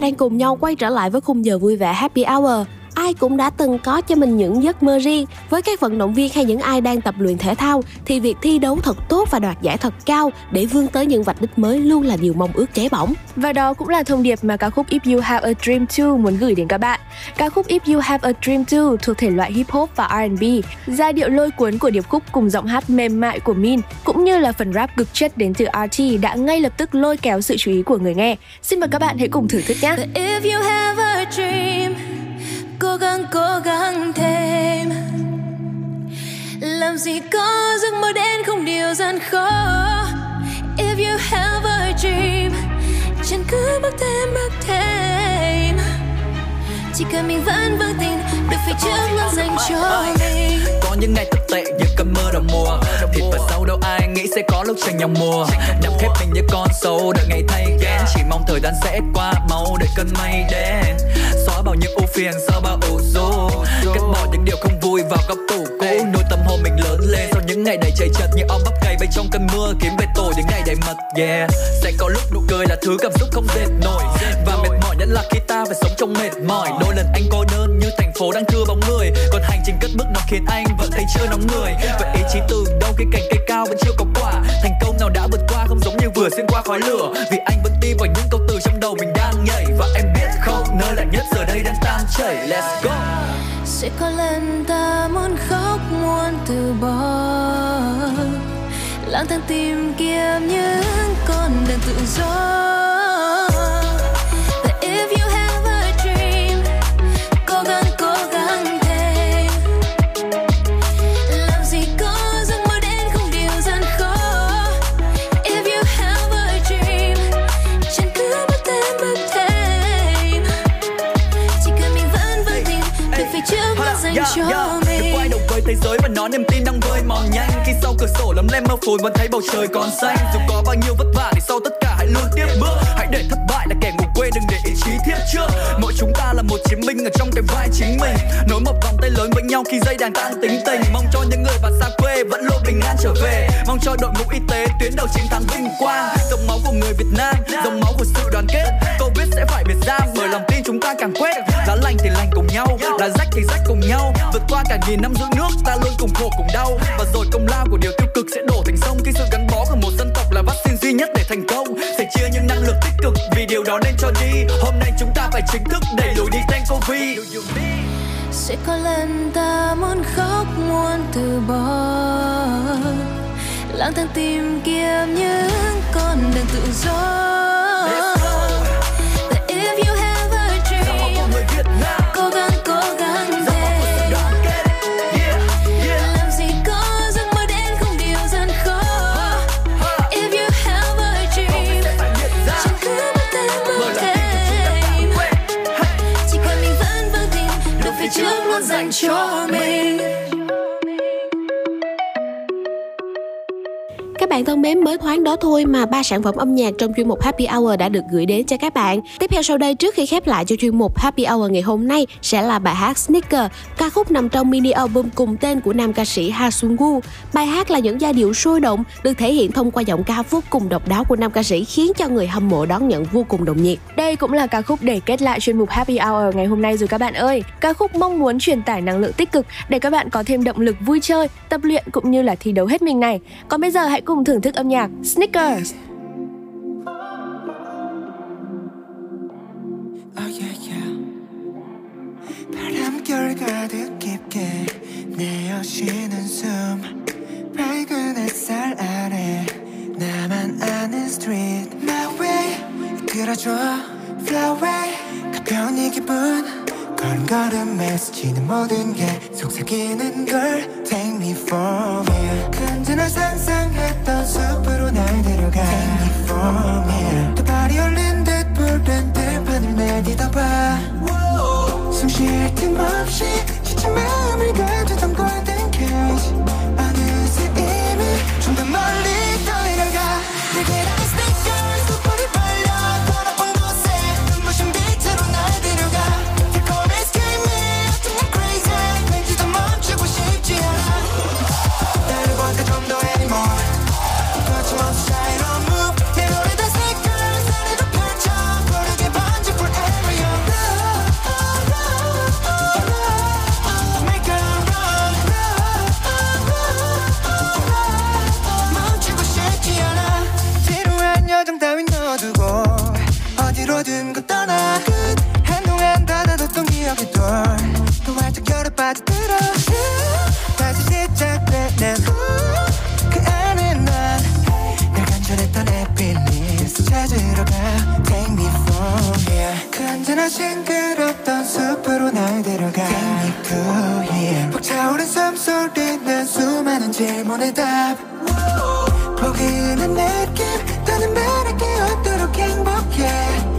bạn, đang cùng nhau quay trở lại với khung giờ vui vẻ Happy Hour ai cũng đã từng có cho mình những giấc mơ riêng. Với các vận động viên hay những ai đang tập luyện thể thao thì việc thi đấu thật tốt và đoạt giải thật cao để vươn tới những vạch đích mới luôn là điều mong ước cháy bỏng. Và đó cũng là thông điệp mà ca khúc If You Have a Dream Too muốn gửi đến các bạn. Ca khúc If You Have a Dream Too thuộc thể loại hip hop và R&B giai điệu lôi cuốn của điệp khúc cùng giọng hát mềm mại của Min cũng như là phần rap cực chất đến từ RT đã ngay lập tức lôi kéo sự chú ý của người nghe. Xin mời các bạn hãy cùng thưởng thức nhé. If you have a dream cố gắng cố gắng thêm. Làm gì có giấc mơ đến không điều gian khó. If you have a dream, chẳng cứ bước thêm bước thêm chỉ cần mình vẫn vững tin được phía trước luôn dành cho mình. Có những ngày thật tệ như cơn mưa đầu mùa. Thịt và sâu đâu ai nghĩ sẽ có lúc tranh nhau mùa. Nằm khép mình như con sâu đợi ngày thay ghen chỉ mong thời gian sẽ qua mau để cơn mây đến xóa bao nhiêu ưu phiền xóa bao ủ rũ. Cắt bỏ những điều không vui vào góc tủ cũ. Nuôi tâm hồn mình lớn lên sau những ngày đầy trời chật như ong bắp bên bay trong cơn mưa kiếm về tổ những ngày đầy mật, yeah. Sẽ có lúc nụ cười là thứ cảm xúc không dệt nổi. Và mệt mỏi nhất là khi ta phải sống trong mệt mỏi. Đôi lần anh cô đơn như thành phố đang chưa bóng người. Còn hành trình cất bước nó khiến anh vẫn thấy chưa nóng người. Vậy ý chí từ đâu khi cành cây cao vẫn chưa có quả? Thành công nào đã vượt qua không giống như vừa xuyên qua khói lửa. Vì anh vẫn tin vào những câu từ trong đầu mình đang nhảy. Và em biết không, nơi lạnh nhất giờ đây đang tan chảy. Let's go. Sẽ có lần ta muốn khóc, muốn từ bỏ lang thang tìm kiếm những con đường tự do. But if you have a dream, cố gắng cố gắng thêm. Làm gì có giấc mơ đến không điều gian khó. If you have a dream chẳng cứ bước thêm bước thêm chỉ cần mình vẫn vững tin về phía trước luôn dành cho Được mình quay đầu với thế giới và nó niềm tin đang vơi sau cửa sổ lấm lem mơ phùn vẫn thấy bầu trời còn xanh. Dù có bao nhiêu vất vả thì sau tất cả hãy luôn tiếp bước. Hãy để thất bại là kẻ quê đừng để ý chí thiết trước. Mỗi chúng ta là một chiến binh ở trong cái vai chính mình. Nối một vòng tay lớn với nhau khi dây đàn tan tính tình. Mong cho những người bạn xa quê vẫn luôn bình an trở về. Mong cho đội ngũ y tế tuyến đầu chiến thắng vinh quang. Dòng máu của người Việt Nam, dòng máu của sự đoàn kết. Covid sẽ phải biệt giam bởi lòng tin chúng ta càng quét. Lá lành thì lành cùng nhau, lá rách thì rách cùng nhau. Vượt qua cả nghìn năm giữ nước ta luôn cùng khổ cùng đau. Và rồi công lao của điều tiêu cực sẽ đổ thành sông. Khi sự gắn bó của một dân tộc là vaccine duy nhất để thành công Sẽ chia những năng lực tích cực. Vì điều đó nên cho đi. Hôm nay chúng ta phải chính thức đẩy lùi đi tên Covid. Sẽ có lần ta muốn khóc muốn từ bỏ. Lang thang tìm kiếm những con đường tự do trước luôn dành Các bạn thân mến, mới thoáng đó thôi mà ba sản phẩm âm nhạc trong chuyên mục Happy Hour đã được gửi đến cho các bạn. Tiếp theo sau đây trước khi khép lại cho chuyên mục Happy Hour ngày hôm nay sẽ là bài hát Sneaker, ca khúc nằm trong mini album cùng tên của nam ca sĩ Ha Sung Woo. Bài hát là những giai điệu sôi động được thể hiện thông qua giọng ca vô cùng độc đáo của nam ca sĩ khiến cho người hâm mộ đón nhận vô cùng đồng nhiệt. Đây cũng là ca khúc để kết lại chuyên mục Happy Hour ngày hôm nay rồi các bạn ơi. Ca khúc mong muốn truyền tải năng lượng tích cực để các bạn có thêm động lực vui chơi, tập luyện cũng như là thi đấu hết mình này. Còn bây giờ hãy cùng thưởng thức âm nhạc Snickers. 바람결 가득 깊게 내어쉬는 숨 밝은 햇살 아래 나만 아는 street My way 이끌어줘 Fly away 가벼운 이 기분 걸음걸음에 스치는 모든 게 속삭이는 걸 Take me for real 언제나 상상했던 숲으로 날 데려가. Take me for real 또 발이 올린 듯 푸른 들판을 내딛어봐. 숨쉴 틈 없이 지친 마음을 가두던 어디로든 떠나 끝. 한동안 닫아뒀던 기억이 돌또 활짝 열에 빠져들어 다시 시작되는 그 안에 난늘 간절했던 해피니스 찾으러 가 Take me from here. 그 언제나 싱그럽던 숲으로 날 데려가 Take me to here. 벅차오른 숨소리는 수많은 질문의 답. 포근한 느낌 나는 바랄게 없도록 행복해.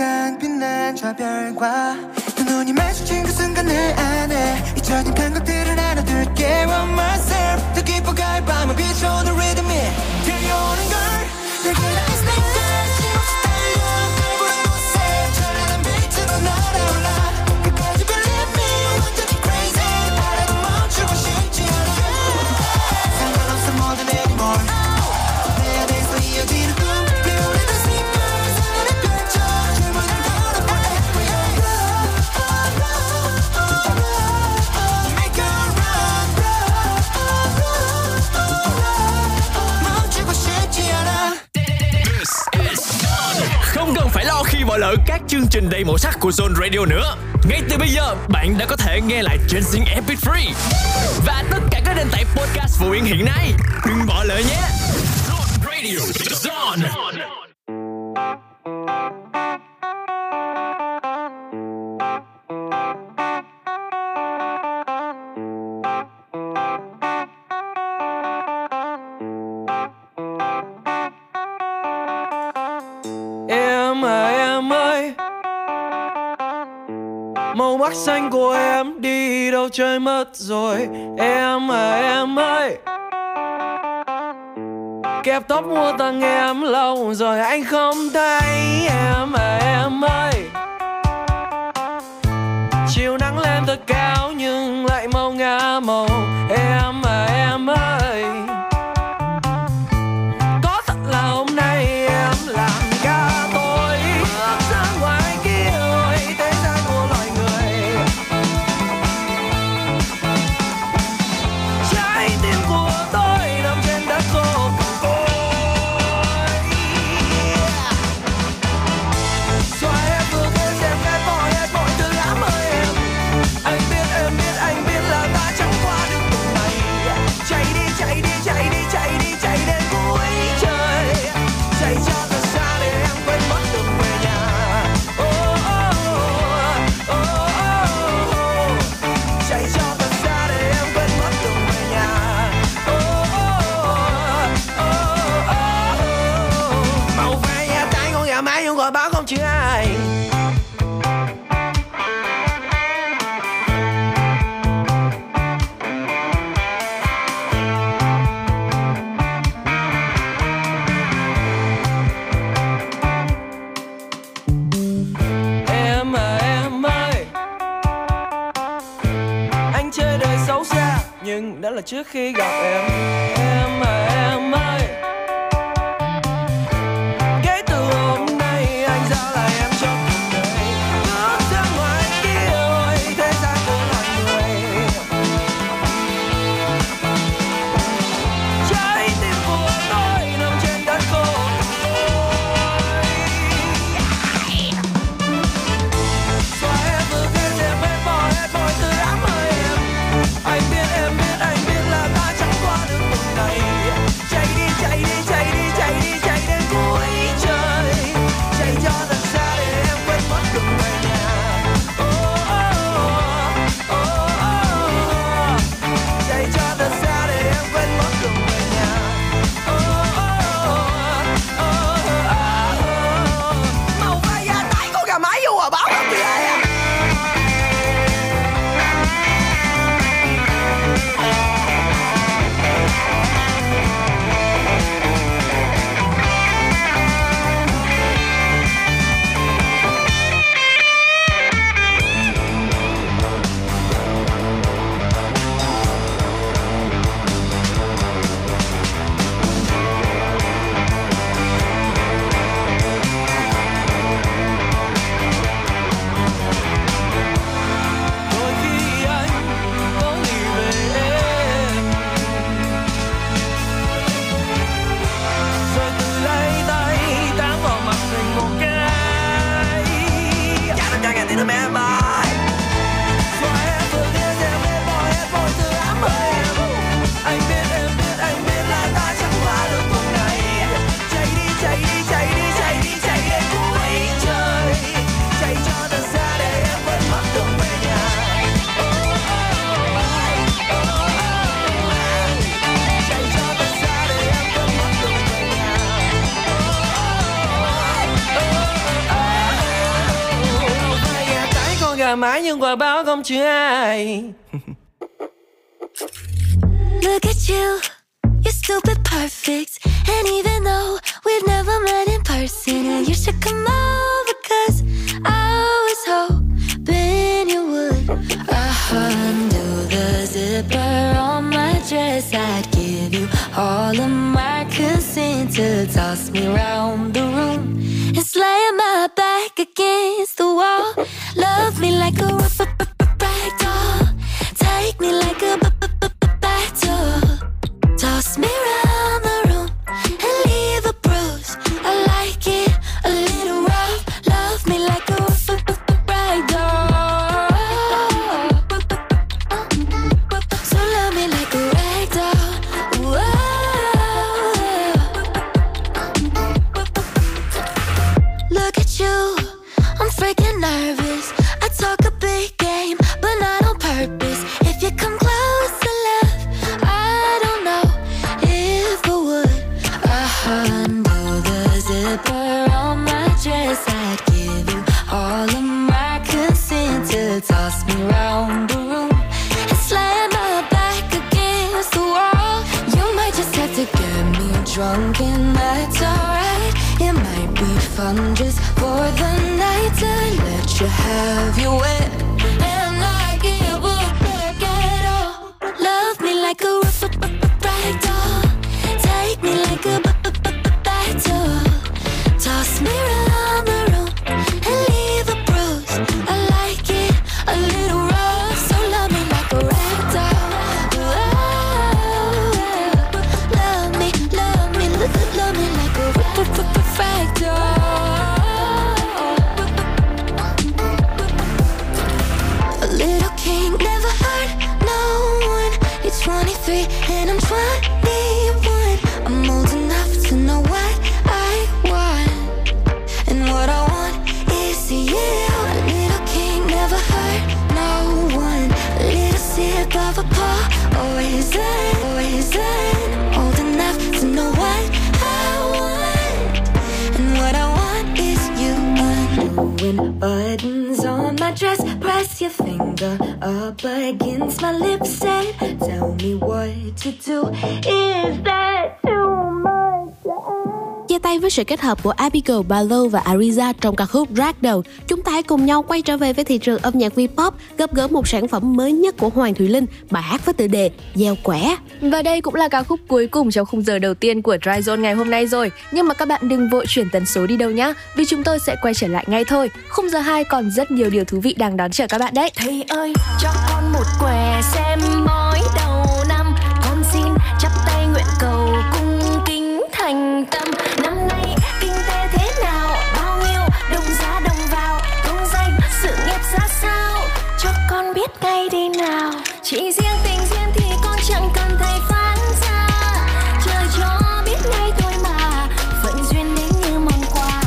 순간 빛난 저 별과 두 그 눈이 마주친 그 순간 내 안에 잊혀진 감각들을 알아둘게 One myself 더 깊어갈 밤을 비춰오는 lỡ các chương trình đầy màu sắc của Zone Radio nữa. Ngay từ bây giờ, bạn đã có thể nghe lại trên Zing Epic Free và tất cả các nền tảng podcast phổ biến hiện nay. Đừng bỏ lỡ nhé! top mùa ta nghe nhưng quả báo không chứa ai. Sự kết hợp của Abigail Barlow và Ariza trong ca khúc Drag Đầu, chúng ta hãy cùng nhau quay trở về với thị trường âm nhạc V-pop, gặp gỡ một sản phẩm mới nhất của Hoàng Thùy Linh, bài hát với tựa đề Gieo quẻ. Và đây cũng là ca khúc cuối cùng trong khung giờ đầu tiên của Dry Zone ngày hôm nay rồi. Nhưng mà các bạn đừng vội chuyển tần số đi đâu nhá, vì chúng tôi sẽ quay trở lại ngay thôi. Khung giờ 2 còn rất nhiều điều thú vị đang đón chờ các bạn đấy. Thầy ơi, cho con một què xem tay ngay đi nào. Chỉ riêng tình duyên thì con chẳng cần thầy phán ra. Trời cho biết ngay thôi mà. Phận duyên đến như mong quà.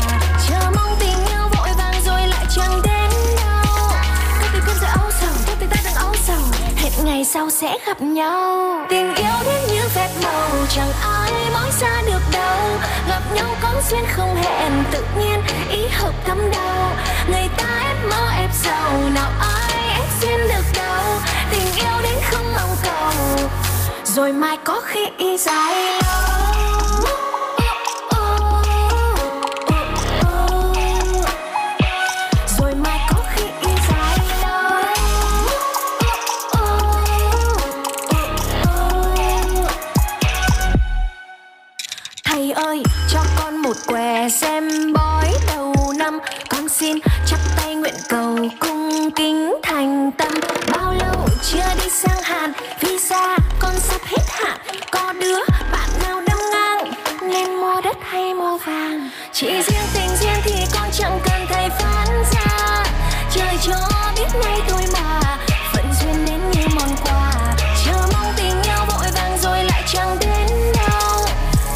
Chờ mong tình yêu vội vàng rồi lại chẳng đến đâu. Có tình cơn rồi âu sầu, có tình ta đang âu sầu. Hẹn ngày sau sẽ gặp nhau. Tình yêu đến như phép màu, chẳng ai nói ra được đâu. Gặp nhau có duyên không hẹn, tự nhiên ý hợp thấm đau Người ta ép mơ ép giàu, nào ai ép được đâu. Tình yêu đến không mong cầu, rồi mai có khi dài lâu. Rồi mai có khi dài lâu. Thầy ơi, cho con một què xem nguyện cầu cung kính thành tâm. Bao lâu chưa đi sang Hàn visa con sắp hết hạn. Có đứa bạn nào đâm ngang Nên mua đất hay mua vàng? Chỉ riêng tình riêng thì con chẳng cần thầy phán ra. Trời cho biết ngay thôi mà Phận duyên đến như món quà. Chờ mong tình yêu vội vàng rồi lại chẳng đến đâu.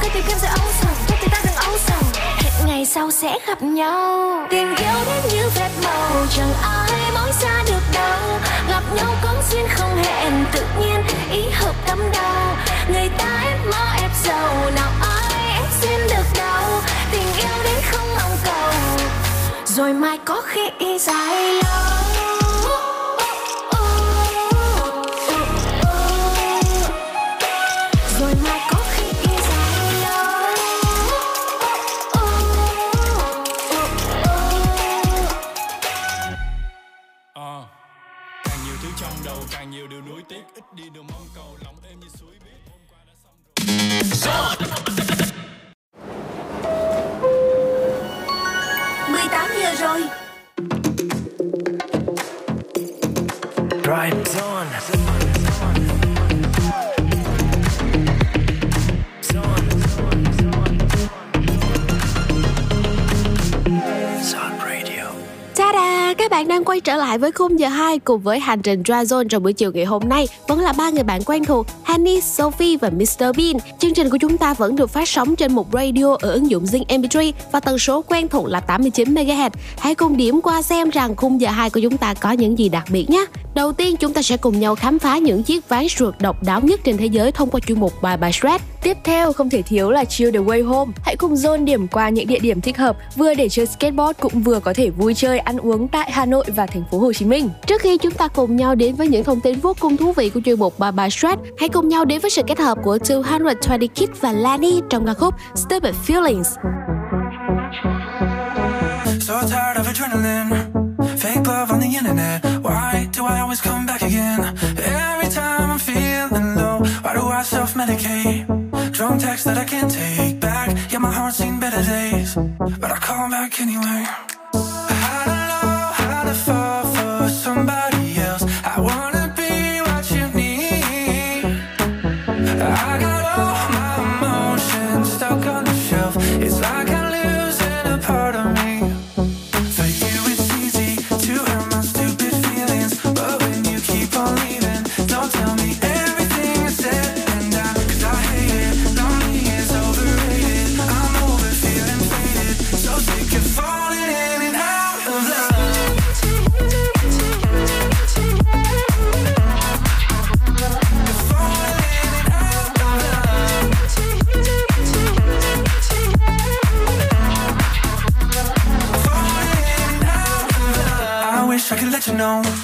Cứ tìm kiếm sự âu sầu, cứ tìm ta đừng âu sầu. Hẹn ngày sau sẽ gặp nhau. Tình yêu đến như rồi mai có khi dài lâu. Càng nhiều điều nuối tiếc. Ít đi đường mong cầu lòng em như suối biết. Hôm qua đã xong rồi. Zone Radio. Ta-da! Các bạn đang quay trở lại với khung giờ 2 cùng với hành trình Dry Zone trong buổi chiều ngày hôm nay vẫn là ba người bạn quen thuộc Honey, Sophie và Mr Bean. Chương trình của chúng ta vẫn được phát sóng trên một radio ở ứng dụng Zing MP3 và tần số quen thuộc là 89 MHz. Hãy cùng điểm qua xem rằng khung giờ 2 của chúng ta có những gì đặc biệt nhé. Đầu tiên chúng ta sẽ cùng nhau khám phá những chiếc ván trượt độc đáo nhất trên thế giới thông qua chuyên mục bài bài Shred. Tiếp theo không thể thiếu là Chill the Way Home. Hãy cùng Zone điểm qua những địa điểm thích hợp vừa để chơi skateboard cũng vừa có thể vui chơi ăn uống tại Hà Nội và thành phố Hồ Chí Minh. Trước khi chúng ta cùng nhau đến với những thông tin vô cùng thú vị của chuyên mục bài bài Shred, hãy cùng cùng nhau đến với sự kết hợp của 220 Kids và Lani trong ca khúc Stupid Feelings. So tired of adrenaline, fake love on the internet. Why do I always come back again? Every time I'm feeling low, why do I self medicate? Drunk texts that I can't take back. Yeah, my heart's seen better days, but I call back anyway. Know.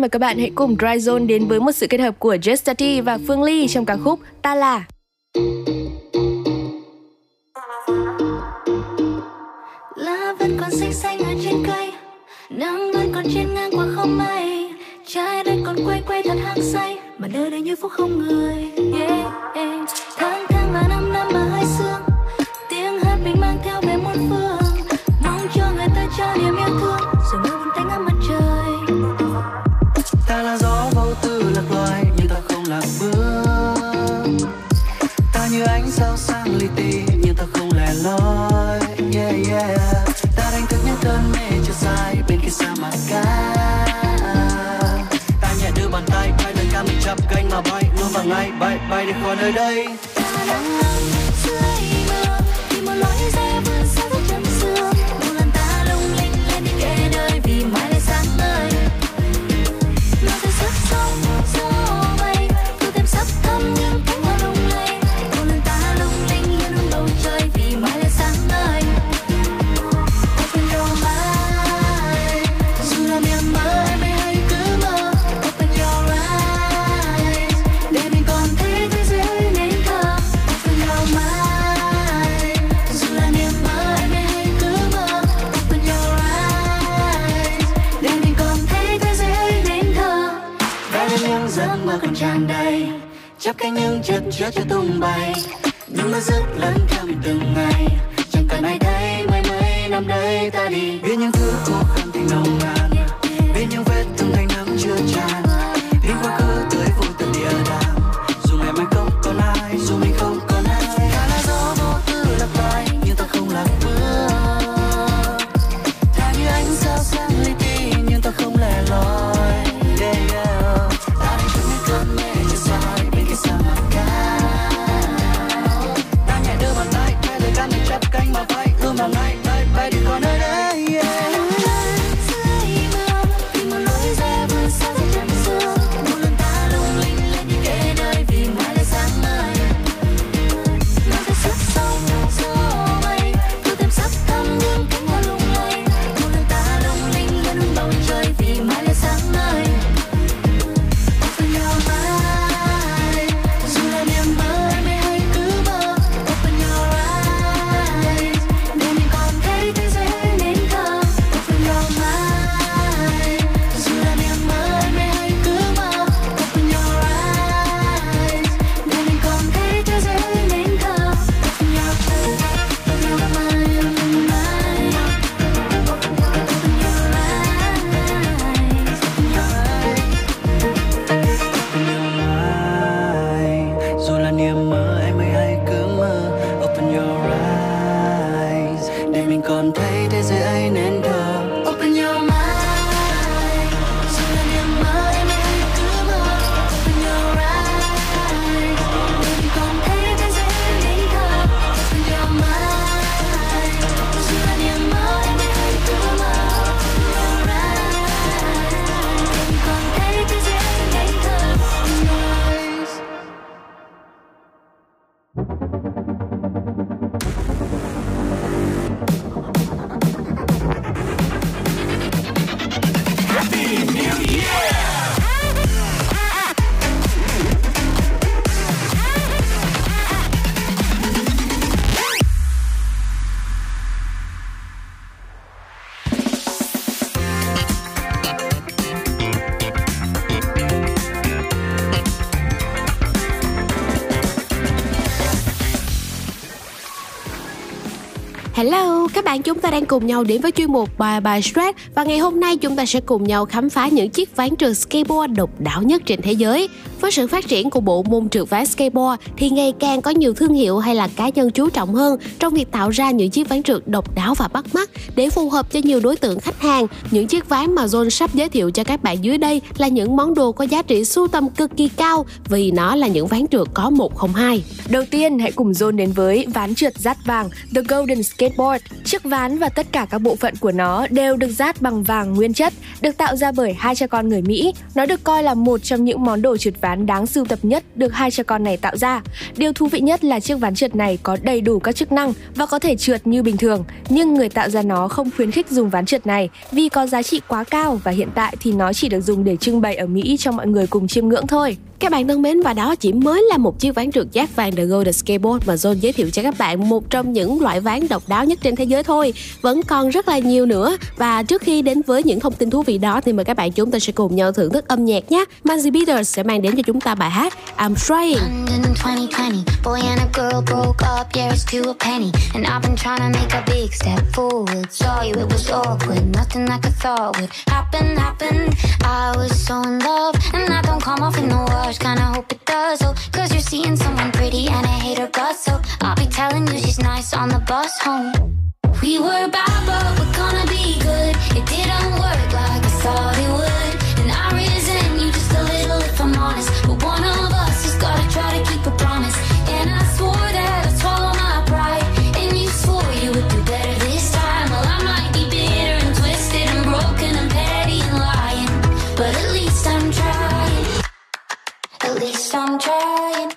Mời các bạn hãy cùng Dry Zone đến với một sự kết hợp của Justity và Phương Ly trong ca khúc Ta là. lá vẫn còn xanh xanh ở trên cây, nắng vẫn còn trên ngang qua không mây trái đất còn quay quay thật hăng say, mà nơi đây như phút không người Hello, các bạn chúng ta đang cùng nhau đến với chuyên mục bài bài Stress và ngày hôm nay chúng ta sẽ cùng nhau khám phá những chiếc ván trượt skateboard độc đáo nhất trên thế giới. Với sự phát triển của bộ môn trượt ván skateboard thì ngày càng có nhiều thương hiệu hay là cá nhân chú trọng hơn trong việc tạo ra những chiếc ván trượt độc đáo và bắt mắt để phù hợp cho nhiều đối tượng khách hàng. Những chiếc ván mà John sắp giới thiệu cho các bạn dưới đây là những món đồ có giá trị sưu tầm cực kỳ cao vì nó là những ván trượt có 102. Đầu tiên hãy cùng John đến với ván trượt dát vàng The Golden Skateboard. Chiếc ván và tất cả các bộ phận của nó đều được dát bằng vàng nguyên chất, được tạo ra bởi hai cha con người Mỹ. Nó được coi là một trong những món đồ trượt ván ván đáng sưu tập nhất được hai cha con này tạo ra. Điều thú vị nhất là chiếc ván trượt này có đầy đủ các chức năng và có thể trượt như bình thường, nhưng người tạo ra nó không khuyến khích dùng ván trượt này vì có giá trị quá cao và hiện tại thì nó chỉ được dùng để trưng bày ở Mỹ cho mọi người cùng chiêm ngưỡng thôi. Các bạn thân mến và đó chỉ mới là một chiếc ván trượt giác vàng The Golden Skateboard mà John giới thiệu cho các bạn một trong những loại ván độc đáo nhất trên thế giới thôi. Vẫn còn rất là nhiều nữa và trước khi đến với những thông tin thú vị đó thì mời các bạn chúng ta sẽ cùng nhau thưởng thức âm nhạc nhé. Manzi Peters sẽ mang đến cho chúng ta bài hát I'm Trying. 2020, boy and a girl broke up, yeah, it's to a penny. And I've been trying to make a big step forward. Saw you, it was awkward, nothing like I thought would happen, happen. I was so in love, and I don't come off in the wash, kinda hope it does. Oh, cause you're seeing someone pretty and I hate her guts, so oh, I'll be telling you she's nice on the bus home. We were bad, but we're gonna be good. It didn't work like I thought it would. And I resent you just a little if I'm honest. But one of us has gotta try to At least I'm trying.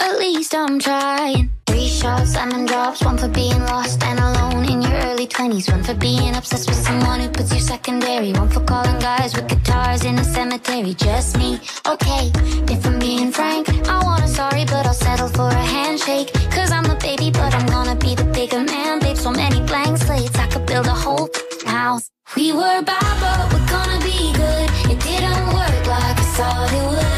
At least I'm trying. Three shots, lemon drops, one for being lost and alone in your early 20s, one for being obsessed with someone who puts you secondary, one for calling guys with guitars in a cemetery. Just me, okay. If I'm being frank, I want a sorry, but I'll settle for a handshake. Cause I'm the baby, but I'm gonna be the bigger man, babe. So many blank slates, I could build a whole house. We were bad, but we're gonna be good. It didn't work like I thought it would.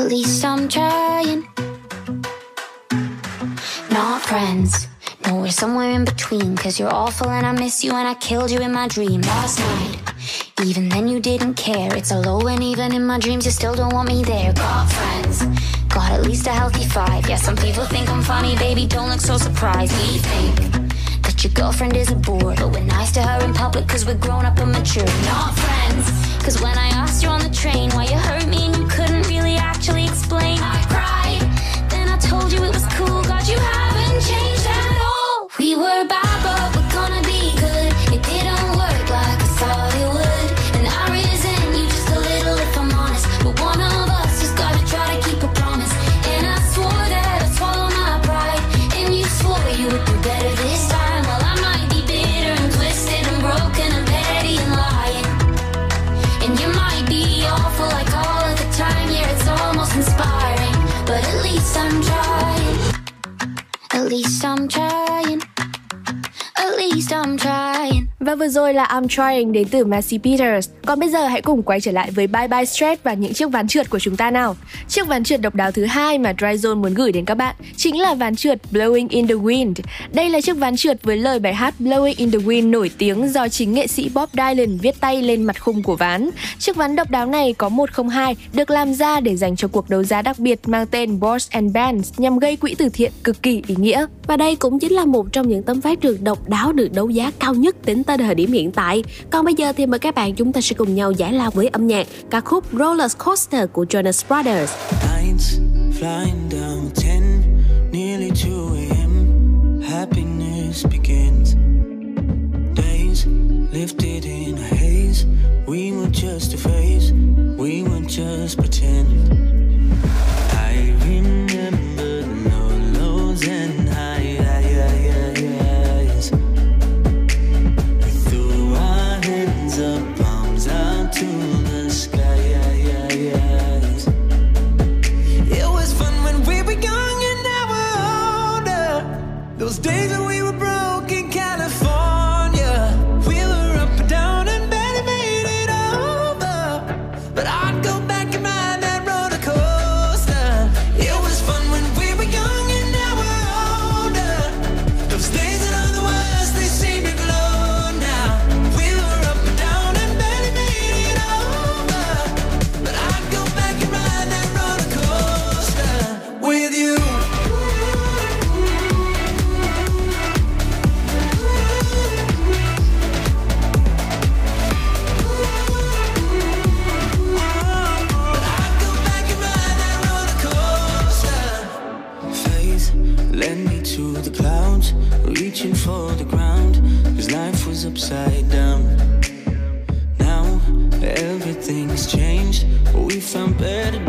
At least I'm trying. Not friends. No, we're somewhere in between. Cause you're awful and I miss you and I killed you in my dream last night. Even then you didn't care. It's a low and even in my dreams you still don't want me there. Got friends. Got at least a healthy five. Yeah, some people think I'm funny, baby. Don't look so surprised. We think that your girlfriend is a bore. But we're nice to her in public cause we're grown up and mature. Not friends. Cause when I asked you on the train why you Và vừa rồi là I'm Trying đến từ Massey Peters. Còn bây giờ hãy cùng quay trở lại với Bye Bye Stress và những chiếc ván trượt của chúng ta nào. Chiếc ván trượt độc đáo thứ hai mà Dry Zone muốn gửi đến các bạn chính là ván trượt Blowing in the Wind. Đây là chiếc ván trượt với lời bài hát Blowing in the Wind nổi tiếng do chính nghệ sĩ Bob Dylan viết tay lên mặt khung của ván. Chiếc ván độc đáo này có 102 được làm ra để dành cho cuộc đấu giá đặc biệt mang tên Boards and Bands nhằm gây quỹ từ thiện cực kỳ ý nghĩa. Và đây cũng chính là một trong những tấm ván trượt độc đáo được đấu giá cao nhất tính tới thời điểm hiện tại. Còn bây giờ thì mời các bạn chúng ta sẽ cùng nhau giải lao với âm nhạc ca khúc Roller Coaster của Jonas Brothers. Nights flying down 10, nearly 2 a.m. Happiness begins. Days lifted in a haze. We were just a phase, we were just pretend. Those days upside down. Now everything's changed, we found better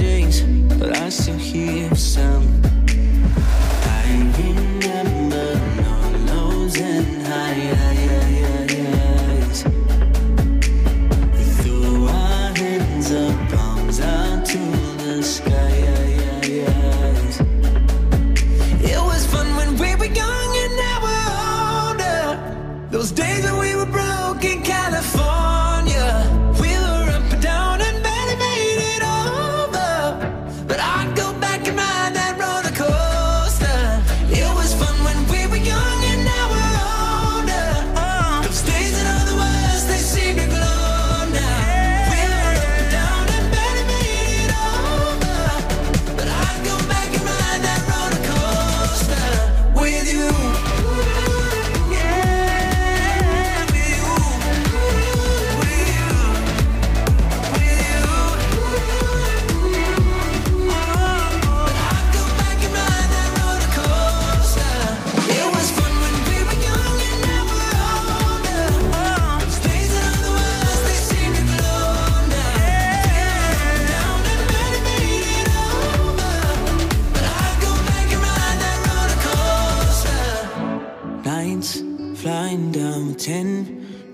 flying down 10,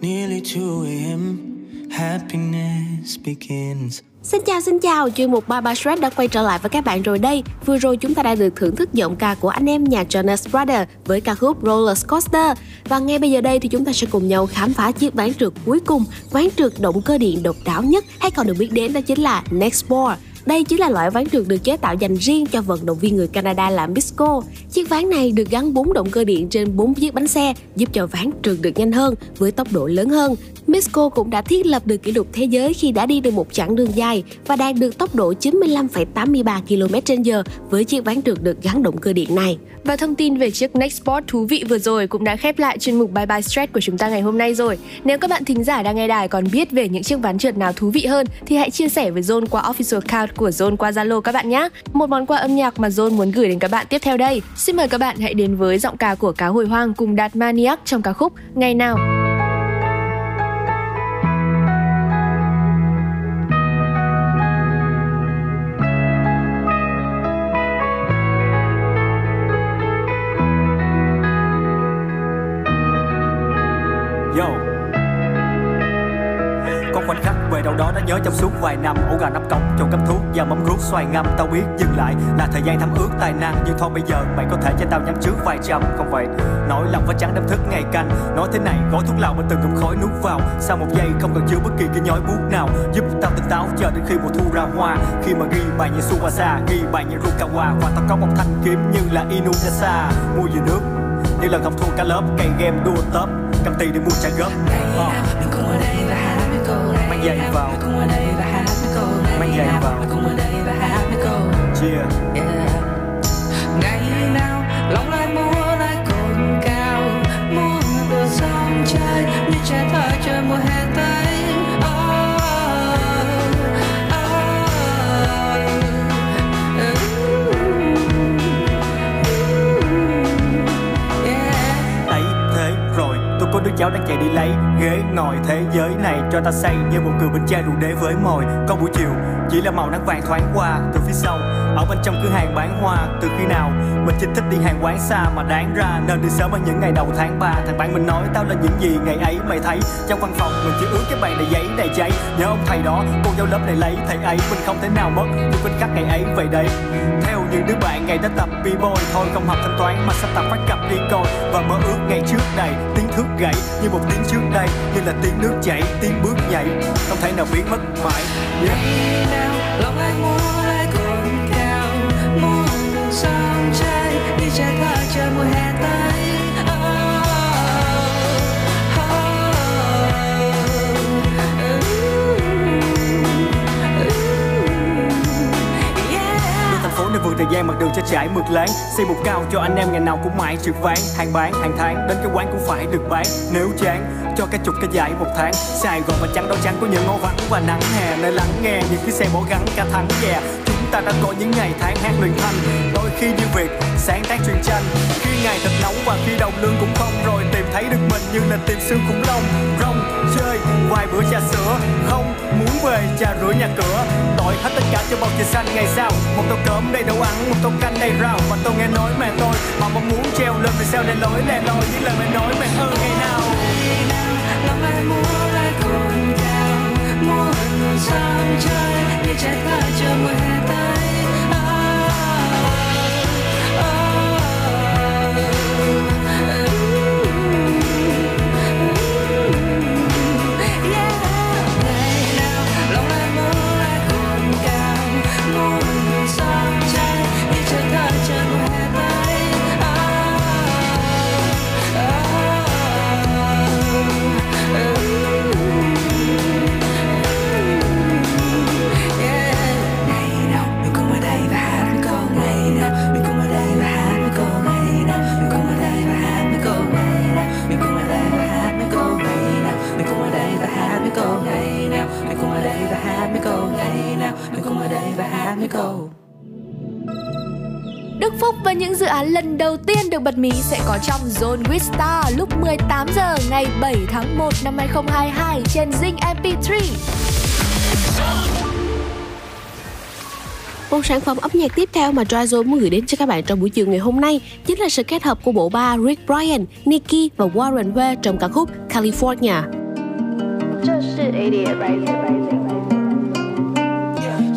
nearly 2 a.m. Happiness begins. Xin chào xin chào, chuyên mục Baba Shred đã quay trở lại với các bạn rồi đây. Vừa rồi chúng ta đã được thưởng thức giọng ca của anh em nhà Jonas Brothers với ca khúc Roller Coaster. Và ngay bây giờ đây thì chúng ta sẽ cùng nhau khám phá chiếc ván trượt cuối cùng, ván trượt động cơ điện độc đáo nhất hay còn được biết đến đó chính là Next Board. Đây chính là loại ván trượt được chế tạo dành riêng cho vận động viên người Canada là Misco. Chiếc ván này được gắn 4 động cơ điện trên 4 chiếc bánh xe, giúp cho ván trượt được nhanh hơn với tốc độ lớn hơn. Misco cũng đã thiết lập được kỷ lục thế giới khi đã đi được một chặng đường dài và đạt được tốc độ 95,83 km/h với chiếc ván trượt được gắn động cơ điện này. Và thông tin về chiếc Next Sport thú vị vừa rồi cũng đã khép lại chuyên mục Bye Bye Stretch của chúng ta ngày hôm nay rồi. Nếu các bạn thính giả đang nghe đài còn biết về những chiếc ván trượt nào thú vị hơn thì hãy chia sẻ với Zone qua official account của Zone qua Zalo các bạn nhé. Một món quà âm nhạc mà Zone muốn gửi đến các bạn tiếp theo đây. Xin mời các bạn hãy đến với giọng ca của Cá Hồi Hoang cùng Đạt Maniac trong ca khúc Ngày nào. Nhớ trong suốt vài năm ổ gà nắp cống trong cắm thuốc và mắm ruốc xoay ngâm. Tao biết dừng lại là thời gian thấm ướt tài năng Nhưng thôi bây giờ mày có thể cho tao nhắm trước vài trăm. Không vậy nỗi lòng và trắng đâm thức ngày canh Nói thế này gói thuốc lào mình từng ngụm khói nuốt vào. Sau một giây không cần chứa bất kỳ cái nhói buốt nào Giúp tao tỉnh táo chờ đến khi mùa thu ra hoa. Khi mà ghi bài như Suwasa Ghi bài như Rukawa Và tao có một thanh kiếm như là Inuyasha. Mua về nước như lần học thua cả lớp cây game đua top. Cầm tiền để mua trả góp. Ờ. giày vào mang giày vào cháu đang chạy đi lấy ghế ngồi thế giới này cho ta say như một cười bên chai đủ đế với mồi. Có buổi chiều, chỉ là màu nắng vàng thoáng qua từ phía sau. Ở bên trong cửa hàng bán hoa, từ khi nào mình chỉ thích đi hàng quán xa mà đáng ra nên đi sớm ở những ngày đầu tháng 3 thằng bạn mình nói tao là những gì ngày ấy mày thấy. Trong văn phòng, mình chỉ ướt cái bàn đầy giấy, đầy cháy nhớ ông thầy đó, cô giáo lớp này lấy, thầy ấy mình không thể nào mất. Tôi quên khắc ngày ấy vậy đấy. Theo những đứa bạn ngày đã tập b-boy thôi không học thanh toán mà sắp tập phát cặp đi coi. Và mơ ước ngày trước đây, tiếng thước gãy như một tiếng trước đây, như là tiếng nước chảy, tiếng bước nhảy. Không thể nào biến mất mãi. Yeah. nào lòng lại mua lại muốn chơi thơ mùa hè. Thời gian mặt đường cho trải mượt láng. Xây một cao cho anh em ngày nào cũng mãi trượt ván. Hàng bán, hàng tháng, đến cái quán cũng phải được bán. Nếu chán, cho cái chục cái giải một tháng. Sài Gòn và trắng đâu trắng có những ngõ vắng và nắng hè. Nơi lắng nghe những cái xe bỏ gắn cả tháng yeah ta đã có những ngày tháng hát luyện thanh Đôi khi như việc sáng tác truyền tranh Khi ngày thật nóng và khi đồng lương cũng không Rồi tìm thấy được mình như là tìm xương khủng long Rong, chơi, vài bữa trà sữa Không muốn về trà rửa nhà cửa đổi hết tất cả cho bầu trời xanh ngày sau Một tô cơm đầy đậu ăn, một tô canh đầy rau Và tôi nghe nói mẹ tôi mà mong muốn treo lên vì sao để lối lẻ loi Những lời mẹ nói mẹ ơi ngày nào lòng lại muốn Sang được như trẻ thơ chờ mùa câu Đức Phúc và những dự án lần đầu tiên được bật mí sẽ có trong Zone with Star lúc 18 giờ ngày 7 tháng 1 năm 2022 trên Zing MP3. Một sản phẩm âm nhạc tiếp theo mà Dryzone muốn gửi đến cho các bạn trong buổi chiều ngày hôm nay chính là sự kết hợp của bộ ba Rick Bryan, Nicki và Warren Ware trong ca khúc California.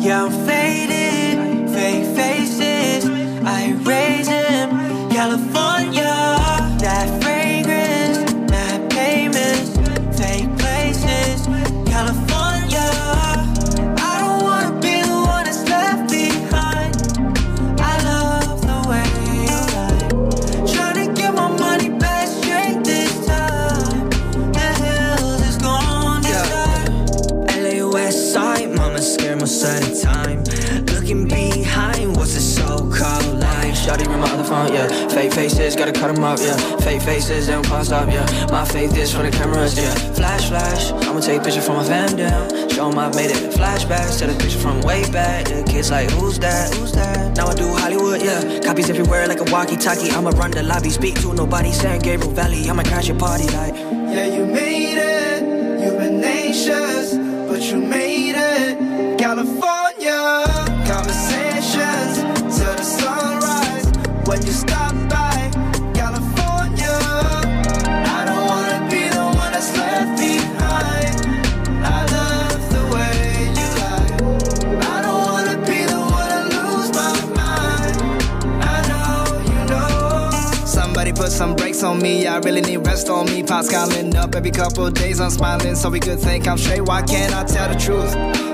Yeah, I'm faded, fake faces. I raise him, California. Phone, yeah. Fake faces, gotta cut them up, yeah. Fake faces, they don't pause up, yeah. My faith is for the cameras, yeah. Flash, flash, I'ma take a picture from my fam down. Show 'em I've made it flashbacks to the picture from way back. The kids like, who's that? Who's that? Now I do Hollywood, yeah. Copies everywhere like a walkie-talkie. I'ma run the lobby, speak to nobody. San Gabriel Valley, I'ma crash your party like. Yeah, you made it. You've been anxious, but you made it. California conversations When you stop by California, I don't wanna be the one that's left behind. I love the way you lie. I don't wanna be the one to lose my mind. I know you know. Somebody put some brakes on me. I really need rest on me. Pots calling up every couple days. I'm smiling so we could think I'm straight. Why can't I tell the truth?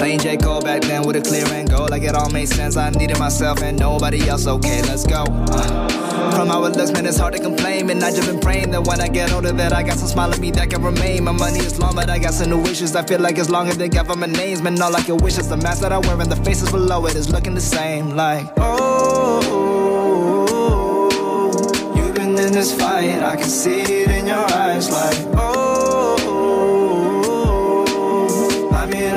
Playing J. Cole back then with a clear and go. Like it all made sense. I needed myself and nobody else. Okay, let's go. Uh, From our looks, man, it's hard to complain. And I just been praying that when I get older, that I got some smile on me that can remain. My money is long, but I got some new wishes. I feel like as it's longer than government names. Man, all I can wish is the mask that I wear and the faces below it is looking the same. Like, oh, you've been in this fight. I can see it in your eyes. Like, oh,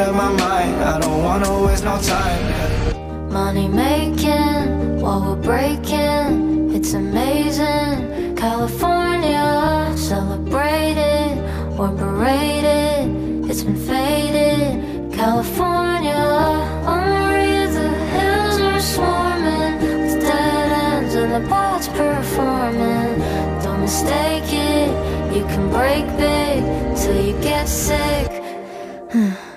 I made up my mind. I don't wanna waste no time. Money making while we're breaking, it's amazing. California, celebrated, we're berated, it's been faded. California, on Maria, the hills are swarming with dead ends and the bots performing. Don't mistake it, you can break big till you get sick. Shut hmm.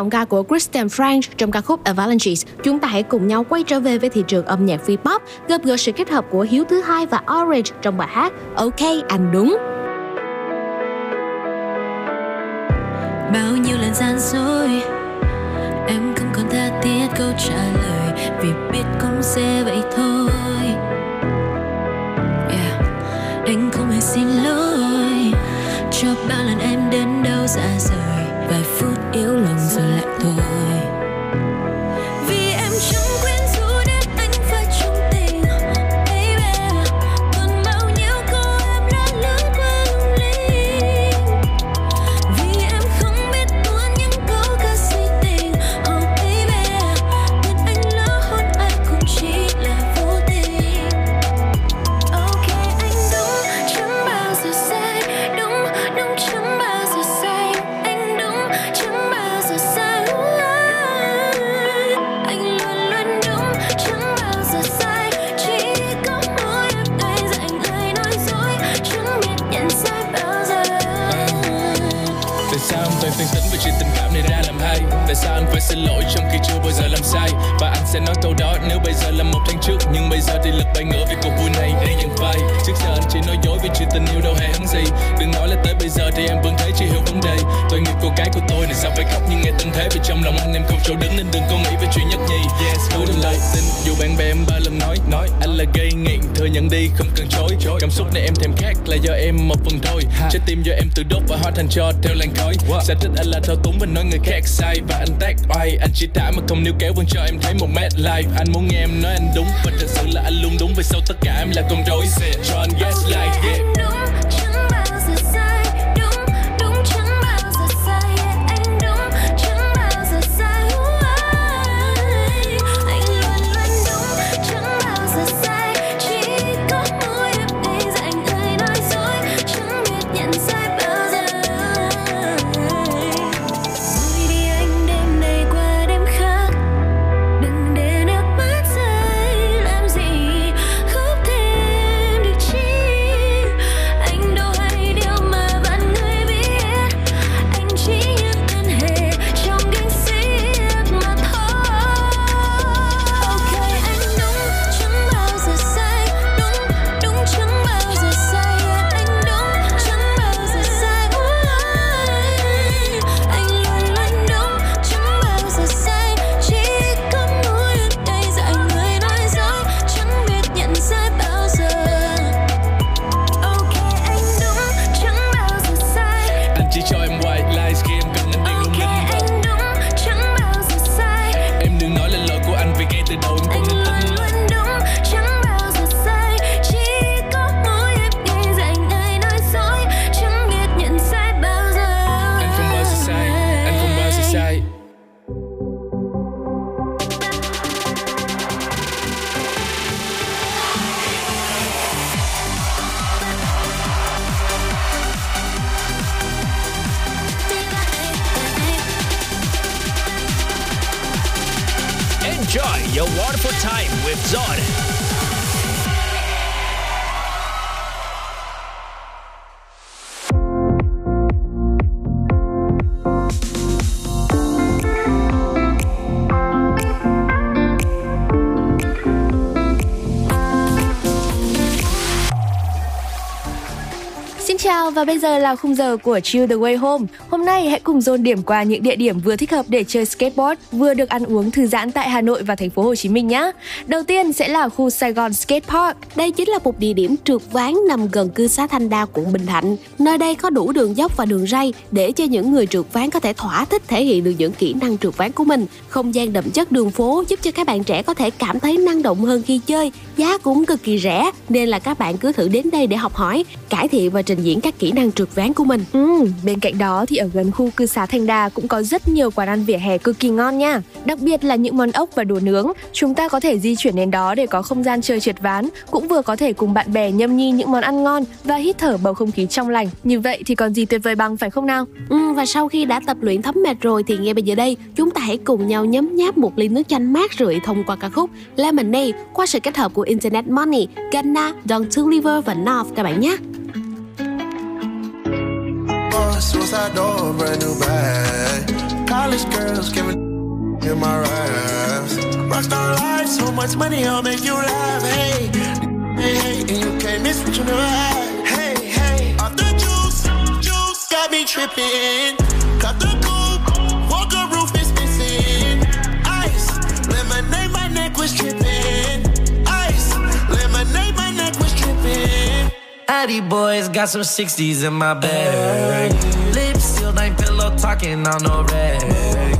Giọng ca của Kristen Frank trong ca khúc Avalanches, chúng ta hãy cùng nhau quay trở về với thị trường âm nhạc V-pop, gặp gỡ sự kết hợp của Hiếu thứ hai và Orange trong bài hát OK anh đúng. bao nhiêu lần gian dối em không còn tha thiết câu trả lời vì biết cũng sẽ vậy thôi yeah. anh không hề xin lỗi cho bao lần em đến đâu xa rời vài phút yếu lòng rồi lại thôi. Khi chưa bao giờ làm sai câu đó. Nếu bây giờ là một tháng trước Nhưng bây giờ thì lực bay ngửa vì cuộc vui này. Để nhận vai Trước giờ anh chỉ nói dối vì chuyện tình yêu đâu hề hấn gì. Đừng nói là tới bây giờ thì em vẫn thấy chưa hiểu vấn đề. Tội nghiệp cô gái của tôi này sao phải khóc như nghe tình thế. Vì trong lòng anh em không chỗ đứng nên đừng có nghĩ về chuyện nhất nhì. Yes, hứa đến lời tin dù bạn bè em ba lần nói nói. Anh là gây nghiện, thừa nhận đi không cần chối. Cảm xúc này em thèm khác là do em một phần thôi. Trái tim do em tự đốt và hóa thành cho theo làn khói. Sở thích anh là thao túng và nói người khác sai Và anh tác oai, anh chỉ thả mà không níu kéo vẫn cho em thấy một mét live Anh muốn nghe em nói anh đúng và thật sự là anh luôn đúng. Vì sau tất cả em là con rối. Cho anh gaslight, yeah. Và bây giờ là khung giờ của Chill the Way Home. Hôm nay hãy cùng dồn điểm qua những địa điểm vừa thích hợp để chơi skateboard, vừa được ăn uống thư giãn tại Hà Nội và thành phố Hồ Chí Minh nhé. Đầu tiên sẽ là khu Sài Gòn Skate Park. Đây chính là một địa điểm trượt ván nằm gần cư xá Thanh Đa, quận Bình Thạnh. Nơi đây có đủ đường dốc và đường ray để cho những người trượt ván có thể thỏa thích thể hiện được những kỹ năng trượt ván của mình. Không gian đậm chất đường phố giúp cho các bạn trẻ có thể cảm thấy năng động hơn khi chơi. Giá cũng cực kỳ rẻ nên là các bạn cứ thử đến đây để học hỏi, cải thiện và trình diễn các kỹ năng trượt ván của mình. Ừ, bên cạnh đó thì ở gần khu cư xá Thanh Đa cũng có rất nhiều quán ăn vỉa hè cực kỳ ngon nha. Đặc biệt là những món ốc và đồ nướng. Chúng ta có thể di chuyển đến đó để có không gian chơi trượt ván, cũng vừa có thể cùng bạn bè nhâm nhi những món ăn ngon và hít thở bầu không khí trong lành. Như vậy thì còn gì tuyệt vời bằng phải không nào? Ừ, và sau khi đã tập luyện thấm mệt rồi thì ngay bây giờ đây chúng ta hãy cùng nhau nhấm nháp một ly nước chanh mát rượi thông qua ca khúc Lemonade qua sự kết hợp của Internet Money, Ghana, Don Toliver và North các bạn nhé. Suicide door, brand new bag. College girls giving in my raps. Rockstar life, so much money, I'll make you laugh. Hey, hey, hey, and you can't miss what you never had. Hey, hey, off the juice, juice got me tripping. Cut the coupe, walker roof is missing. Ice, lemonade, my neck was tripping. Ice, lemonade, my neck was tripping. Addy boys got some 60s in my bag. Lips sealed, ain't pillow talking on no rag.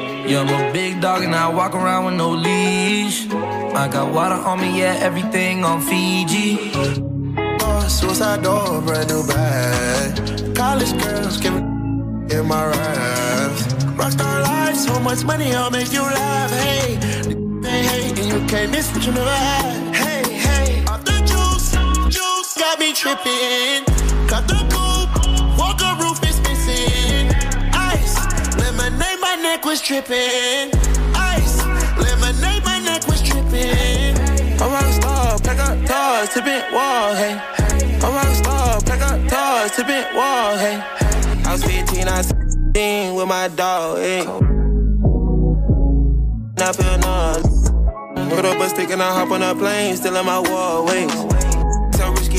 Yeah, I'm a big dog and I walk around with no leash. I got water on me, yeah, everything on Fiji. Uh, suicide door, brand new bag. College girls giving in my raps. Rockstar life, so much money, I'll make you laugh. Hey, hey, hey, and you can't miss what you never had. Hey, hey, off the juice, juice got me tripping. Cut the neck was dripping. Ice, lemonade, my neck was dripping. A rock star, pack up doors, tipping wall, hey. A rock star, pack up doors, tipping wall, hey. I was 15, I was 16 with my dog, hey. Not feel none. Put up a stick and I hop on a plane, still in my wall, wait.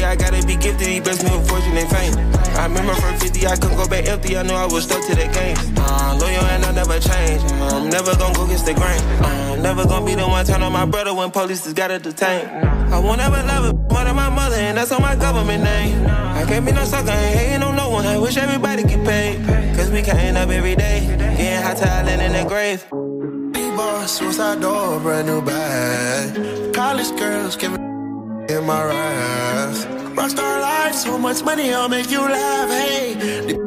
I gotta be gifted. He best me with fortune and fame. I remember from 50, I couldn't go back empty. I knew I was stuck to the game. Uh, loyal and I never change. Uh, I'm never gonna go against the grain. Uh, I'm never gonna be the one turn on my brother when police just gotta detain. I won't ever love it more than my mother, and that's on my government name. I can't be no sucker, ain't hating on no one. I wish everybody get paid. Cause we counting up every day, getting hot talent in the grave. P-Boss, suicide door, brand new bag. College girls giving in my raps. Rockstar life, so much money, I'll make you laugh. Hey,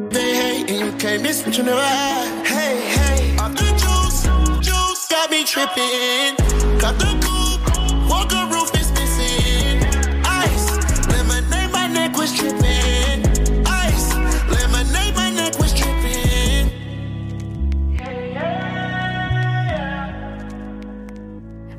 they hate and you can't miss what you never had. Hey, hey, off the juice, juice got me tripping. Cut the coupe,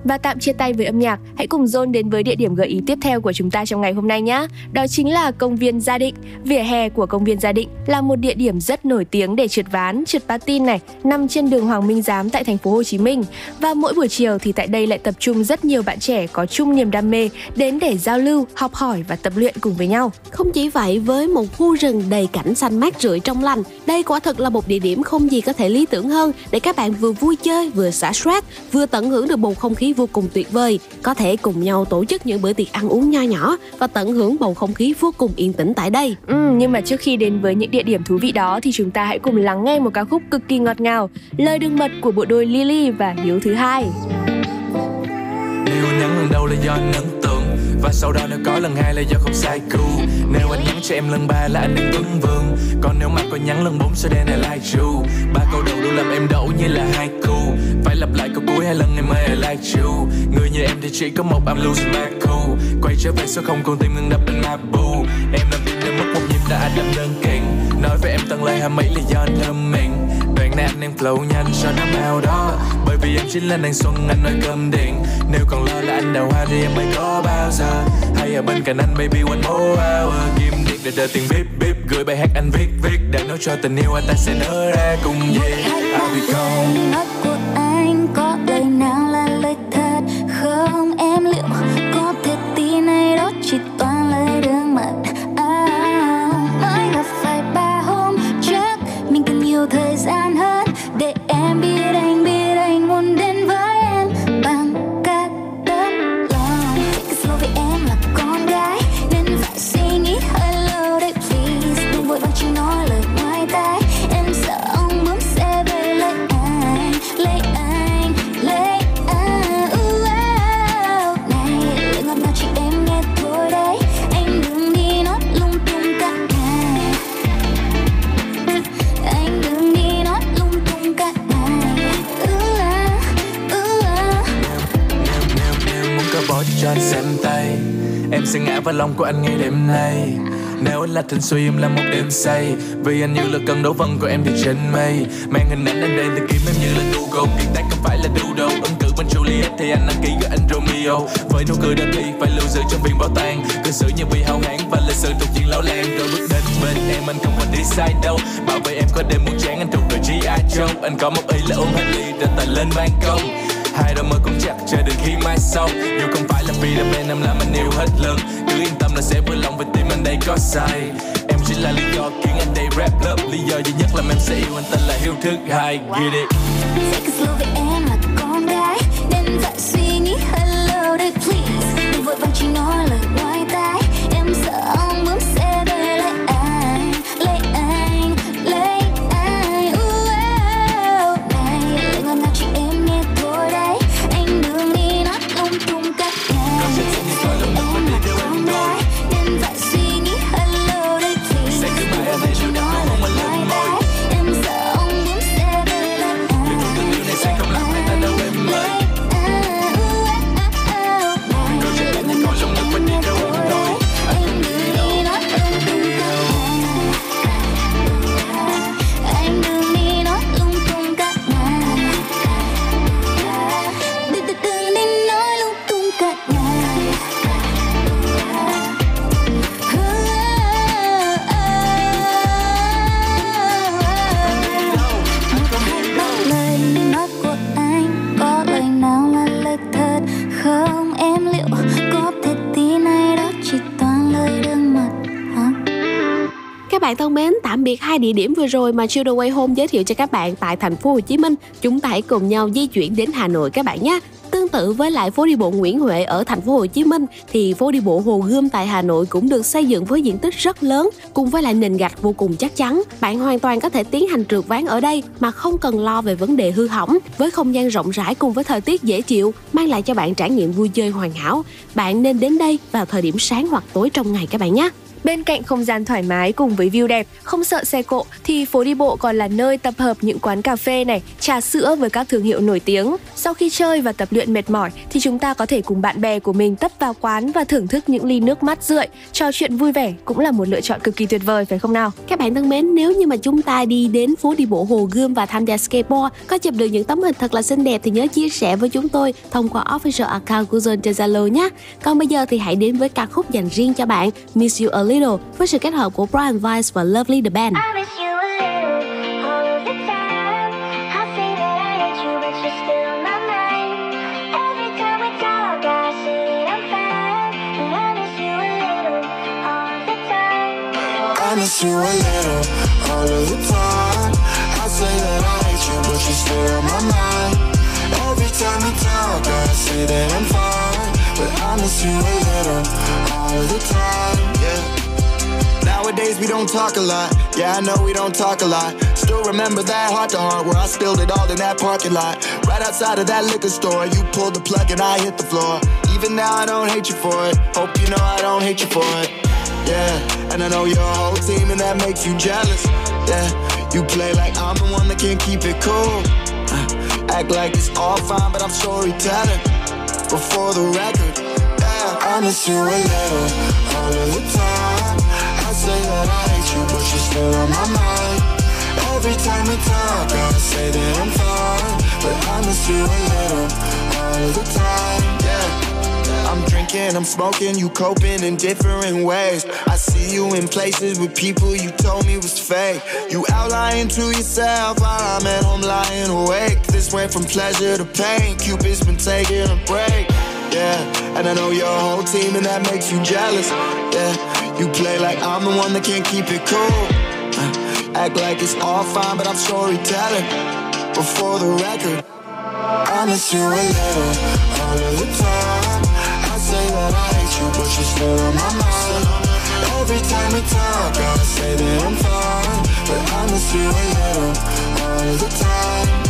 Và tạm chia tay với âm nhạc, hãy cùng John đến với địa điểm gợi ý tiếp theo của chúng ta trong ngày hôm nay nhé. Đó chính là công viên Gia Định. Vỉa hè của công viên Gia Định là một địa điểm rất nổi tiếng để trượt ván, trượt patin này, nằm trên đường Hoàng Minh Giám tại thành phố Hồ Chí Minh. Và mỗi buổi chiều thì tại đây lại tập trung rất nhiều bạn trẻ có chung niềm đam mê đến để giao lưu, học hỏi và tập luyện cùng với nhau. Không chỉ vậy, với một khu rừng đầy cảnh xanh mát rượi trong lành, đây quả thực là một địa điểm không gì có thể lý tưởng hơn để các bạn vừa vui chơi, vừa xả stress, vừa tận hưởng được bầu không khí vô cùng tuyệt vời. Có thể cùng nhau tổ chức những bữa tiệc ăn uống nho nhỏ và tận hưởng bầu không khí vô cùng yên tĩnh tại đây. Ừ, nhưng mà trước khi đến với những địa điểm thú vị đó thì chúng ta hãy cùng lắng nghe một ca khúc cực kỳ ngọt ngào, lời đương mật của bộ đôi Lily và Hiếu thứ hai. Anh nhắn lần đầu là do ấn tượng và sau đó nếu có lần hai là do không sai cú Nếu anh nhắn cho em lần ba là anh đang tuấn vương Còn nếu mà có nhắn lần bốn sẽ đen này like you. Ba câu đầu luôn làm em đổ như là hai cu. Phải lặp lại câu cuối hai lần em ơi I like you. Người như em thì chỉ có một, I'm losing my cool. Quay trở về số không, còn tim ngừng đập bên Mabu Em làm việc đến mất một nhịp đã đâm đơn kiện Nói với em tăng lời hai mấy là do thơm mình. Anh đang flow nhanh cho năm ao đó. Bởi vì em chính là nàng xuân anh nói cơm điện. Nếu còn lo là anh đào hoa thì em mới có bao giờ. Hay ở bên cạnh anh baby one more hour. Kim điện để đợi tiền bíp bíp Gửi bài hát anh viết viết. Để nói cho tình yêu anh ta sẽ nở ra cùng gì. I'll be gone cho anh xem tay. Em sẽ ngã vào lòng của anh ngay đêm nay. Nếu anh là thần suy, em là một đêm say. Vì anh như là cơn đấu vân của em thì trên mây. Mang hình ảnh anh đây tìm kiếm em như là Google Kiệt tác không phải là doodle Ứng cử bên Juliet thì anh đăng ký gọi anh Romeo. Với nụ cười đơn đi, phải lưu giữ trong viên bảo tàng. Cư xử như bị hao hán và lịch sử thuộc diện lão làng. Rồi bước đến bên em, anh không còn đi sai đâu. Bảo vệ em có đêm muốn chán, anh thuộc về G.I. Joe. Anh có một ý là uống hết ly rồi lên ban công hai đôi mơ cũng chặt chờ đến khi mai sau. Dù không phải là vì đam mê em làm anh yêu hết lần. Cứ yên tâm là sẽ vui lòng với tim anh đây có sai em chỉ là lý do khiến anh đây rap lớp lý do duy nhất là em sẽ yêu anh tên là hiếu thức hai. Get it? Sẽ cứ em là hai địa điểm vừa rồi mà Chill Away Home giới thiệu cho các bạn tại thành phố Hồ Chí Minh. Chúng ta hãy cùng nhau di chuyển đến Hà Nội các bạn nhé. Tương tự với lại phố đi bộ Nguyễn Huệ ở thành phố Hồ Chí Minh, thì phố đi bộ Hồ Gươm tại Hà Nội cũng được xây dựng với diện tích rất lớn, cùng với lại nền gạch vô cùng chắc chắn. Bạn hoàn toàn có thể tiến hành trượt ván ở đây mà không cần lo về vấn đề hư hỏng với không gian rộng rãi cùng với thời tiết dễ chịu, mang lại cho bạn trải nghiệm vui chơi hoàn hảo. Bạn nên đến đây vào thời điểm sáng hoặc tối trong ngày các bạn nhé. Bên cạnh không gian thoải mái cùng với view đẹp, không sợ xe cộ thì phố đi bộ còn là nơi tập hợp những quán cà phê này, trà sữa với các thương hiệu nổi tiếng. Sau khi chơi và tập luyện mệt mỏi thì chúng ta có thể cùng bạn bè của mình tấp vào quán và thưởng thức những ly nước mát rượi, trò chuyện vui vẻ cũng là một lựa chọn cực kỳ tuyệt vời phải không nào? Các bạn thân mến, nếu như mà chúng ta đi đến phố đi bộ Hồ Gươm và tham gia skateboard, có chụp được những tấm hình thật là xinh đẹp thì nhớ chia sẻ với chúng tôi thông qua official account của Zone trên Zalo nhé. Còn bây giờ thì hãy đến với ca khúc dành riêng cho bạn Miss You Early. Little với sự kết hợp của Brian Weiss và Lovely The Band. I miss you a little all of the time. I say that I hate you, but you're still on my mind. Every time we talk, I say that I'm fine. And I miss you a little all of the time. I miss you a little all of the time. I say that I hate you, but you're still on my mind. Every time we talk, I say that I'm fine. But I miss you a little all of the time. Nowadays we don't talk a lot. Yeah, I know we don't talk a lot. Still remember that heart to heart where I spilled it all in that parking lot. Right outside of that liquor store, you pulled the plug and I hit the floor. Even now I don't hate you for it. Hope you know I don't hate you for it. Yeah, and I know your whole team and that makes you jealous. Yeah, you play like I'm the one that can't keep it cool. Uh, act like it's all fine, but I'm storytelling. Before the record, yeah, I miss you a little all of the time. That I hate you, but you're still on my mind. Every time we talk, I say that I'm fine, but I miss you a little all the time. Yeah. I'm drinking, I'm smoking, you coping in different ways. I see you in places with people you told me was fake. You out lying to yourself while I'm at home lying awake. This went from pleasure to pain. Cupid's been taking a break. Yeah, and I know your whole team, and that makes you jealous. Yeah, you play like I'm the one that can't keep it cool. Uh, Act like it's all fine, but I'm storytelling. Before the record, I miss you a little all of the time. I say that I hate you, but you're still on my mind. Every time we talk, I say that I'm fine, but I miss you a little all of the time.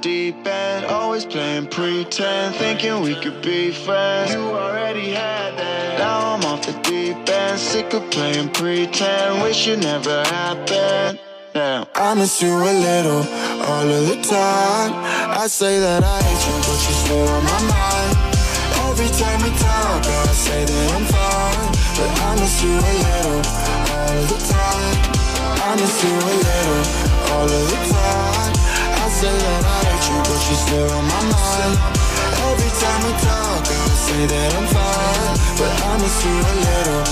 Deep end, always playing pretend, thinking we could be friends. You already had that. Now I'm off the deep end, sick of playing pretend, wish it never happened. Yeah. I miss you a little all of the time. I say that I hate you, but you're still on my mind. Every time we talk, I say that I'm fine, but I miss you a little all of the time. I miss you a little all of the time. I say that I you're still on my mind. Every time we talk, I say that I'm fine, but I miss you a little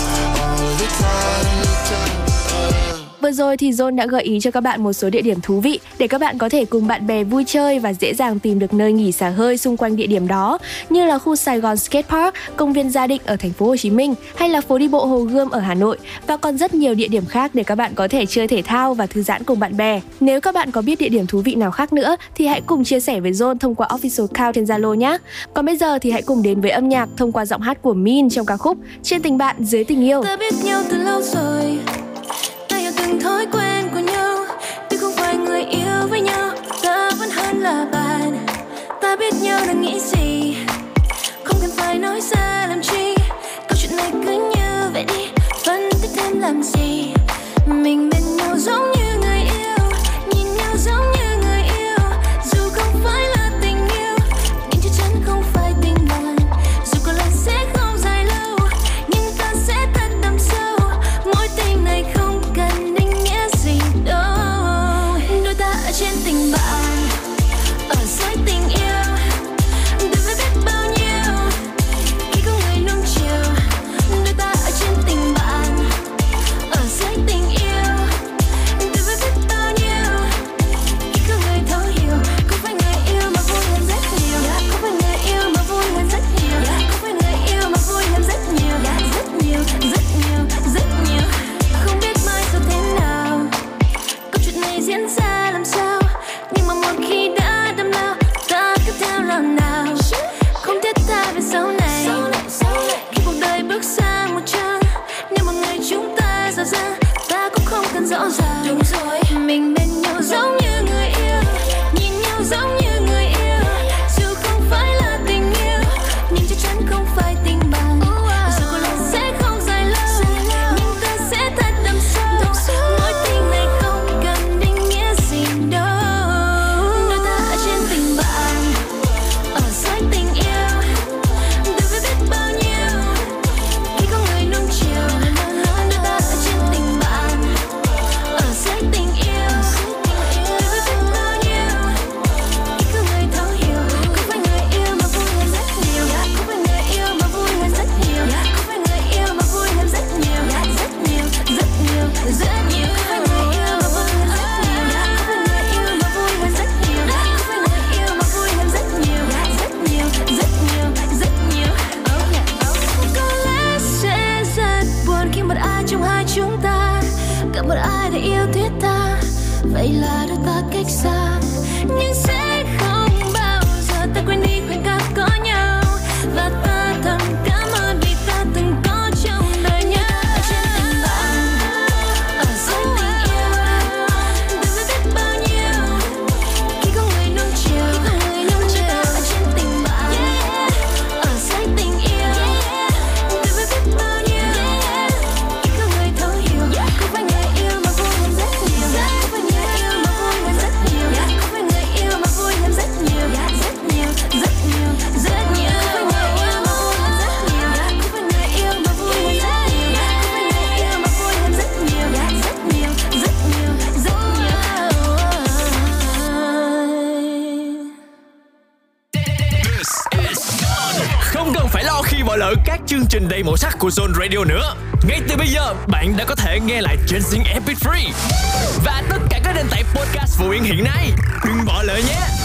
all the time. Vừa rồi thì John đã gợi ý cho các bạn một số địa điểm thú vị để các bạn có thể cùng bạn bè vui chơi và dễ dàng tìm được nơi nghỉ xả hơi xung quanh địa điểm đó, như là khu Sài Gòn Skate Park, công viên Gia Định ở thành phố Hồ Chí Minh hay là phố đi bộ Hồ Gươm ở Hà Nội và còn rất nhiều địa điểm khác để các bạn có thể chơi thể thao và thư giãn cùng bạn bè. Nếu các bạn có biết địa điểm thú vị nào khác nữa thì hãy cùng chia sẻ với John thông qua official account trên Zalo nhé. Còn bây giờ thì hãy cùng đến với âm nhạc thông qua giọng hát của Min trong ca khúc Trên tình bạn dưới tình yêu. ta biết nhau từ lâu rồi ta từng thói quen của nhau. Tuy không phải người yêu với nhau, ta vẫn hơn là bạn. Ta biết nhau đang nghĩ gì, không cần phải nói ra làm chi. Câu chuyện này cứ như vậy đi, phân tích thêm làm gì. Mình bên nhau giống như bạn đã có thể nghe lại trên Zing MP3 và tất cả các nền tảng podcast phổ biến hiện nay. Đừng bỏ lỡ nhé.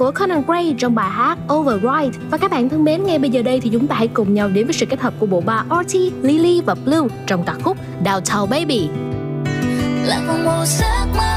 Của Conan Gray trong bài hát Override. Và các bạn thân mến, ngay bây giờ đây thì chúng ta hãy cùng nhau đến với sự kết hợp của bộ ba Artie, Lily và Blue trong ca khúc Downtown Baby. là một màu sắc mơ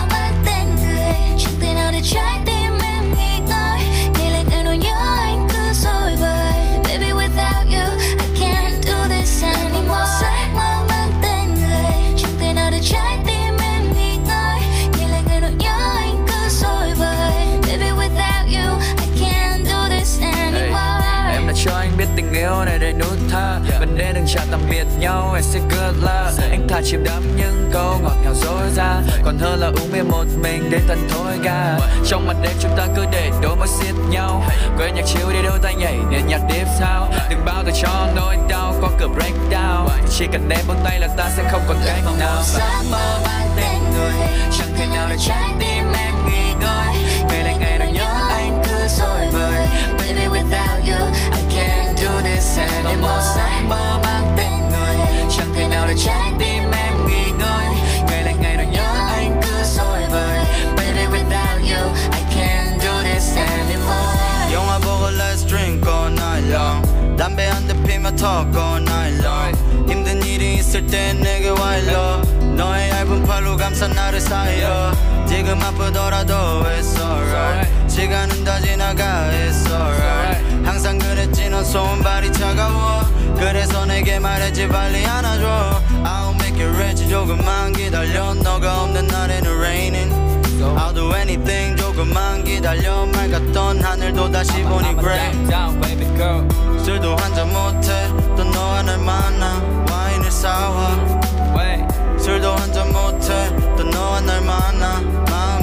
Vấn chào tạm biệt nhau Em sẽ good luck. Anh thà chìm đắm những câu ngọt ngào dối ra. Còn hơn là uống bia một mình đến tận thôi ga. Trong màn đêm chúng ta cứ để đôi môi xiết nhau. Quên nhạc chiếu đi đôi tay nhảy nên nhạc tiếp sao Đừng bao giờ cho nỗi đau có cửa breakdown Chỉ cần em buông tay là ta sẽ không còn cách nào. Màu sắc mơ mang tên người, chẳng thể nào để trái tim em nghỉ ngơi. Ngày lại ngày nỗi nhớ anh cứ rồi bời. Baby, without you I can't do this anymore màu sắc mơ mang tên người chẳng thể nào để trái tim em nghỉ ngơi ngày lại ngày nỗi nhớ anh cứ dối bời baby without you I can't do this anymore 영화 보고 let's drink all night long 담배 한 대 피며 talk all night long 힘든 일이 있을 땐 내게 와 일러 너의 얇은 팔로 감싼 나를 사이로 지금 아프더라도 it's alright 시간은 다 지나가 It's alright. 항상 그랬지 넌 손발이 차가워. 그래서 내게 말했지 빨리 안아줘. I'll make it rich 조금만 기다려. 너가 없는 날에는 raining. I'll do anything 조금만 기다려. 맑았던 하늘도 다시 I'm 보니 I'm gray down, down, baby girl. 술도 한잔 못해. 또 너와 날 만나. 와인을 사와. 술도 한잔 못해. 또 너와 날 만나. 마음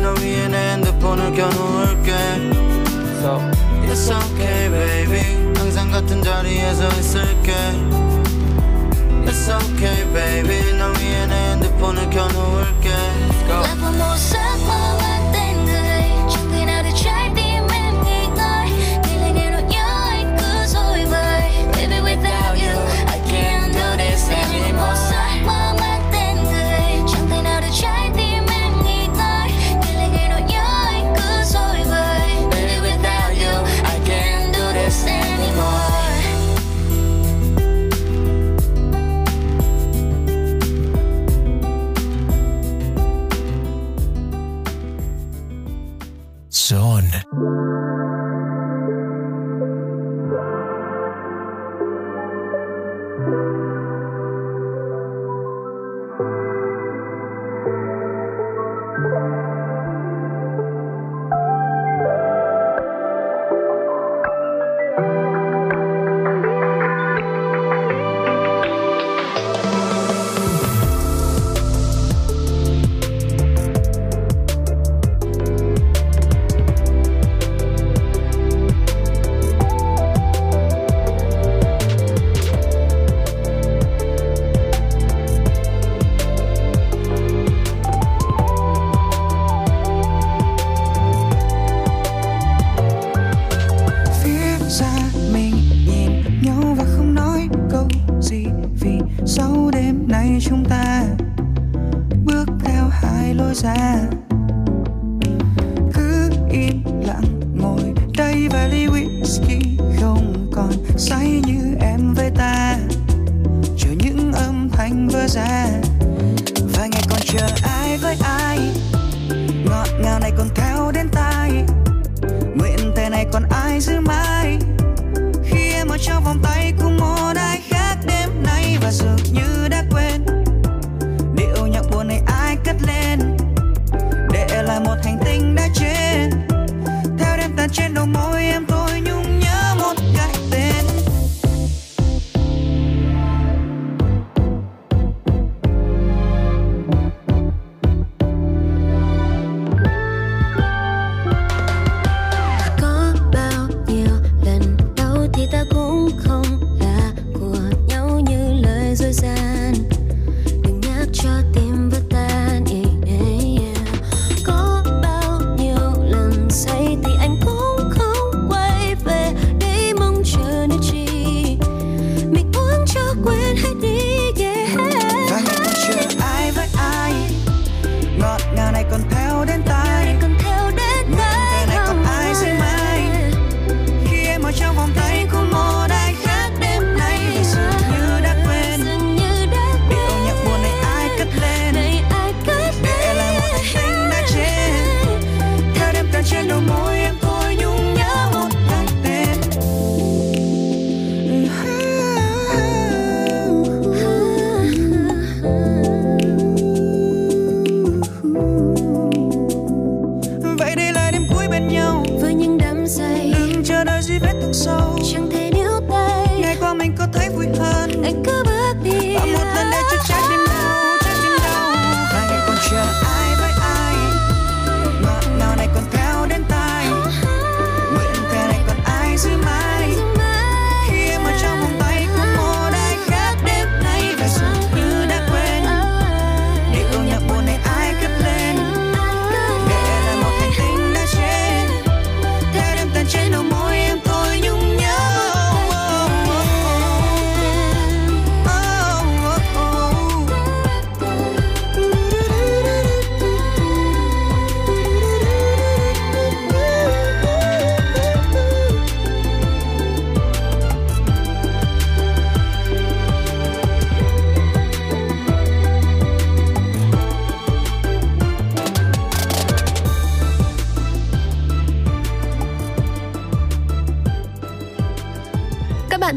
손을 겨누을게. So. It's okay baby. 항상 같은 자리에서 있을게. It's okay baby. 널 위해 내 핸드폰을 켜놓을게. 나쁜 모습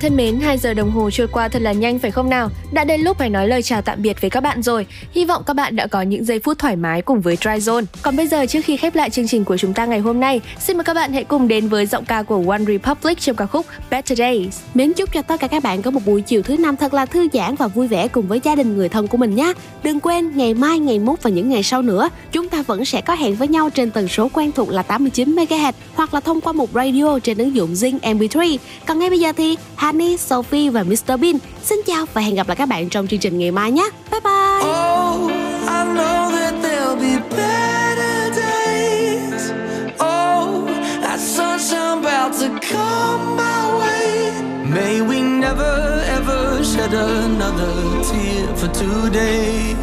thân mến, 2 giờ đồng hồ trôi qua thật là nhanh phải không nào? Đã đến lúc phải nói lời chào tạm biệt với các bạn rồi. Hy vọng các bạn đã có những giây phút thoải mái cùng với Dry Zone. Còn bây giờ trước khi khép lại chương trình của chúng ta ngày hôm nay, xin mời các bạn hãy cùng đến với giọng ca của One Republic trong ca khúc Better Days. Mến chúc cho tất cả các bạn có một buổi chiều thứ năm thật là thư giãn và vui vẻ cùng với gia đình người thân của mình nhé. Đừng quên ngày mai, ngày mốt và những ngày sau nữa, chúng ta vẫn sẽ có hẹn với nhau trên tần số quen thuộc là 89 MHz hoặc là thông qua một radio trên ứng dụng Zing MP3. Còn ngay bây giờ thì Honey, Sophie và Mr Bean xin chào và hẹn gặp lại các bạn trong chương trình ngày mai nhé. Bye bye. Oh, I know that there'll be better days. Oh, that sunshine about to come my way. May we never ever shed another tear for today.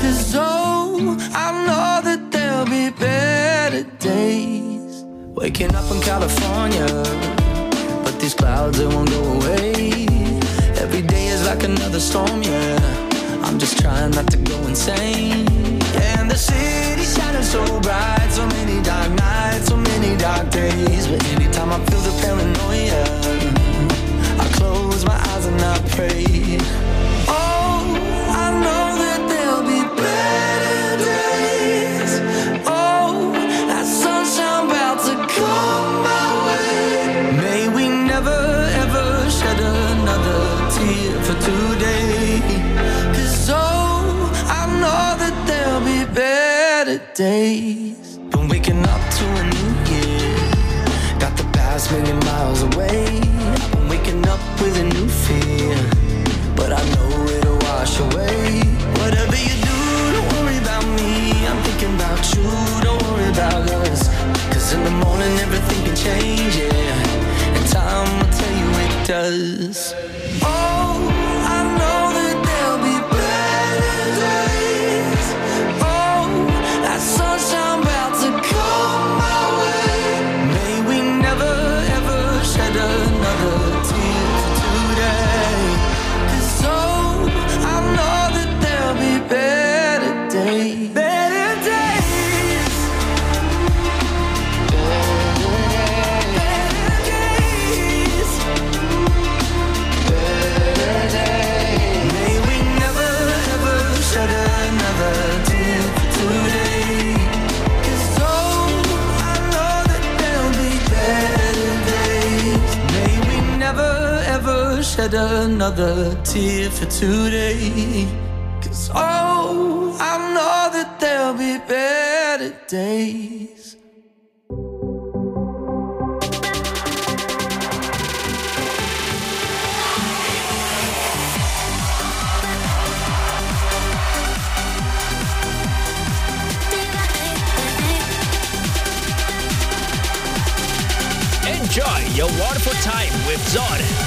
Cause oh, I know that there'll be better days. Waking up in California, but these clouds they won't go away. Every day is like another storm, yeah. I'm just trying not to go insane. And the city shining so bright, so many dark nights, so many dark days. But anytime I feel the paranoia, I close my eyes and I pray. Days. Been waking up to a new year. Got the past million miles away. I've been waking up with a new fear. But I know it'll wash away. Whatever you do, don't worry about me. I'm thinking about you, don't worry about us. Cause in the morning everything can change, yeah. And time will tell you it does. Oh, shed another tear for today. 'Cause oh, I know that there'll be better days. Enjoy your wonderful time with Zod.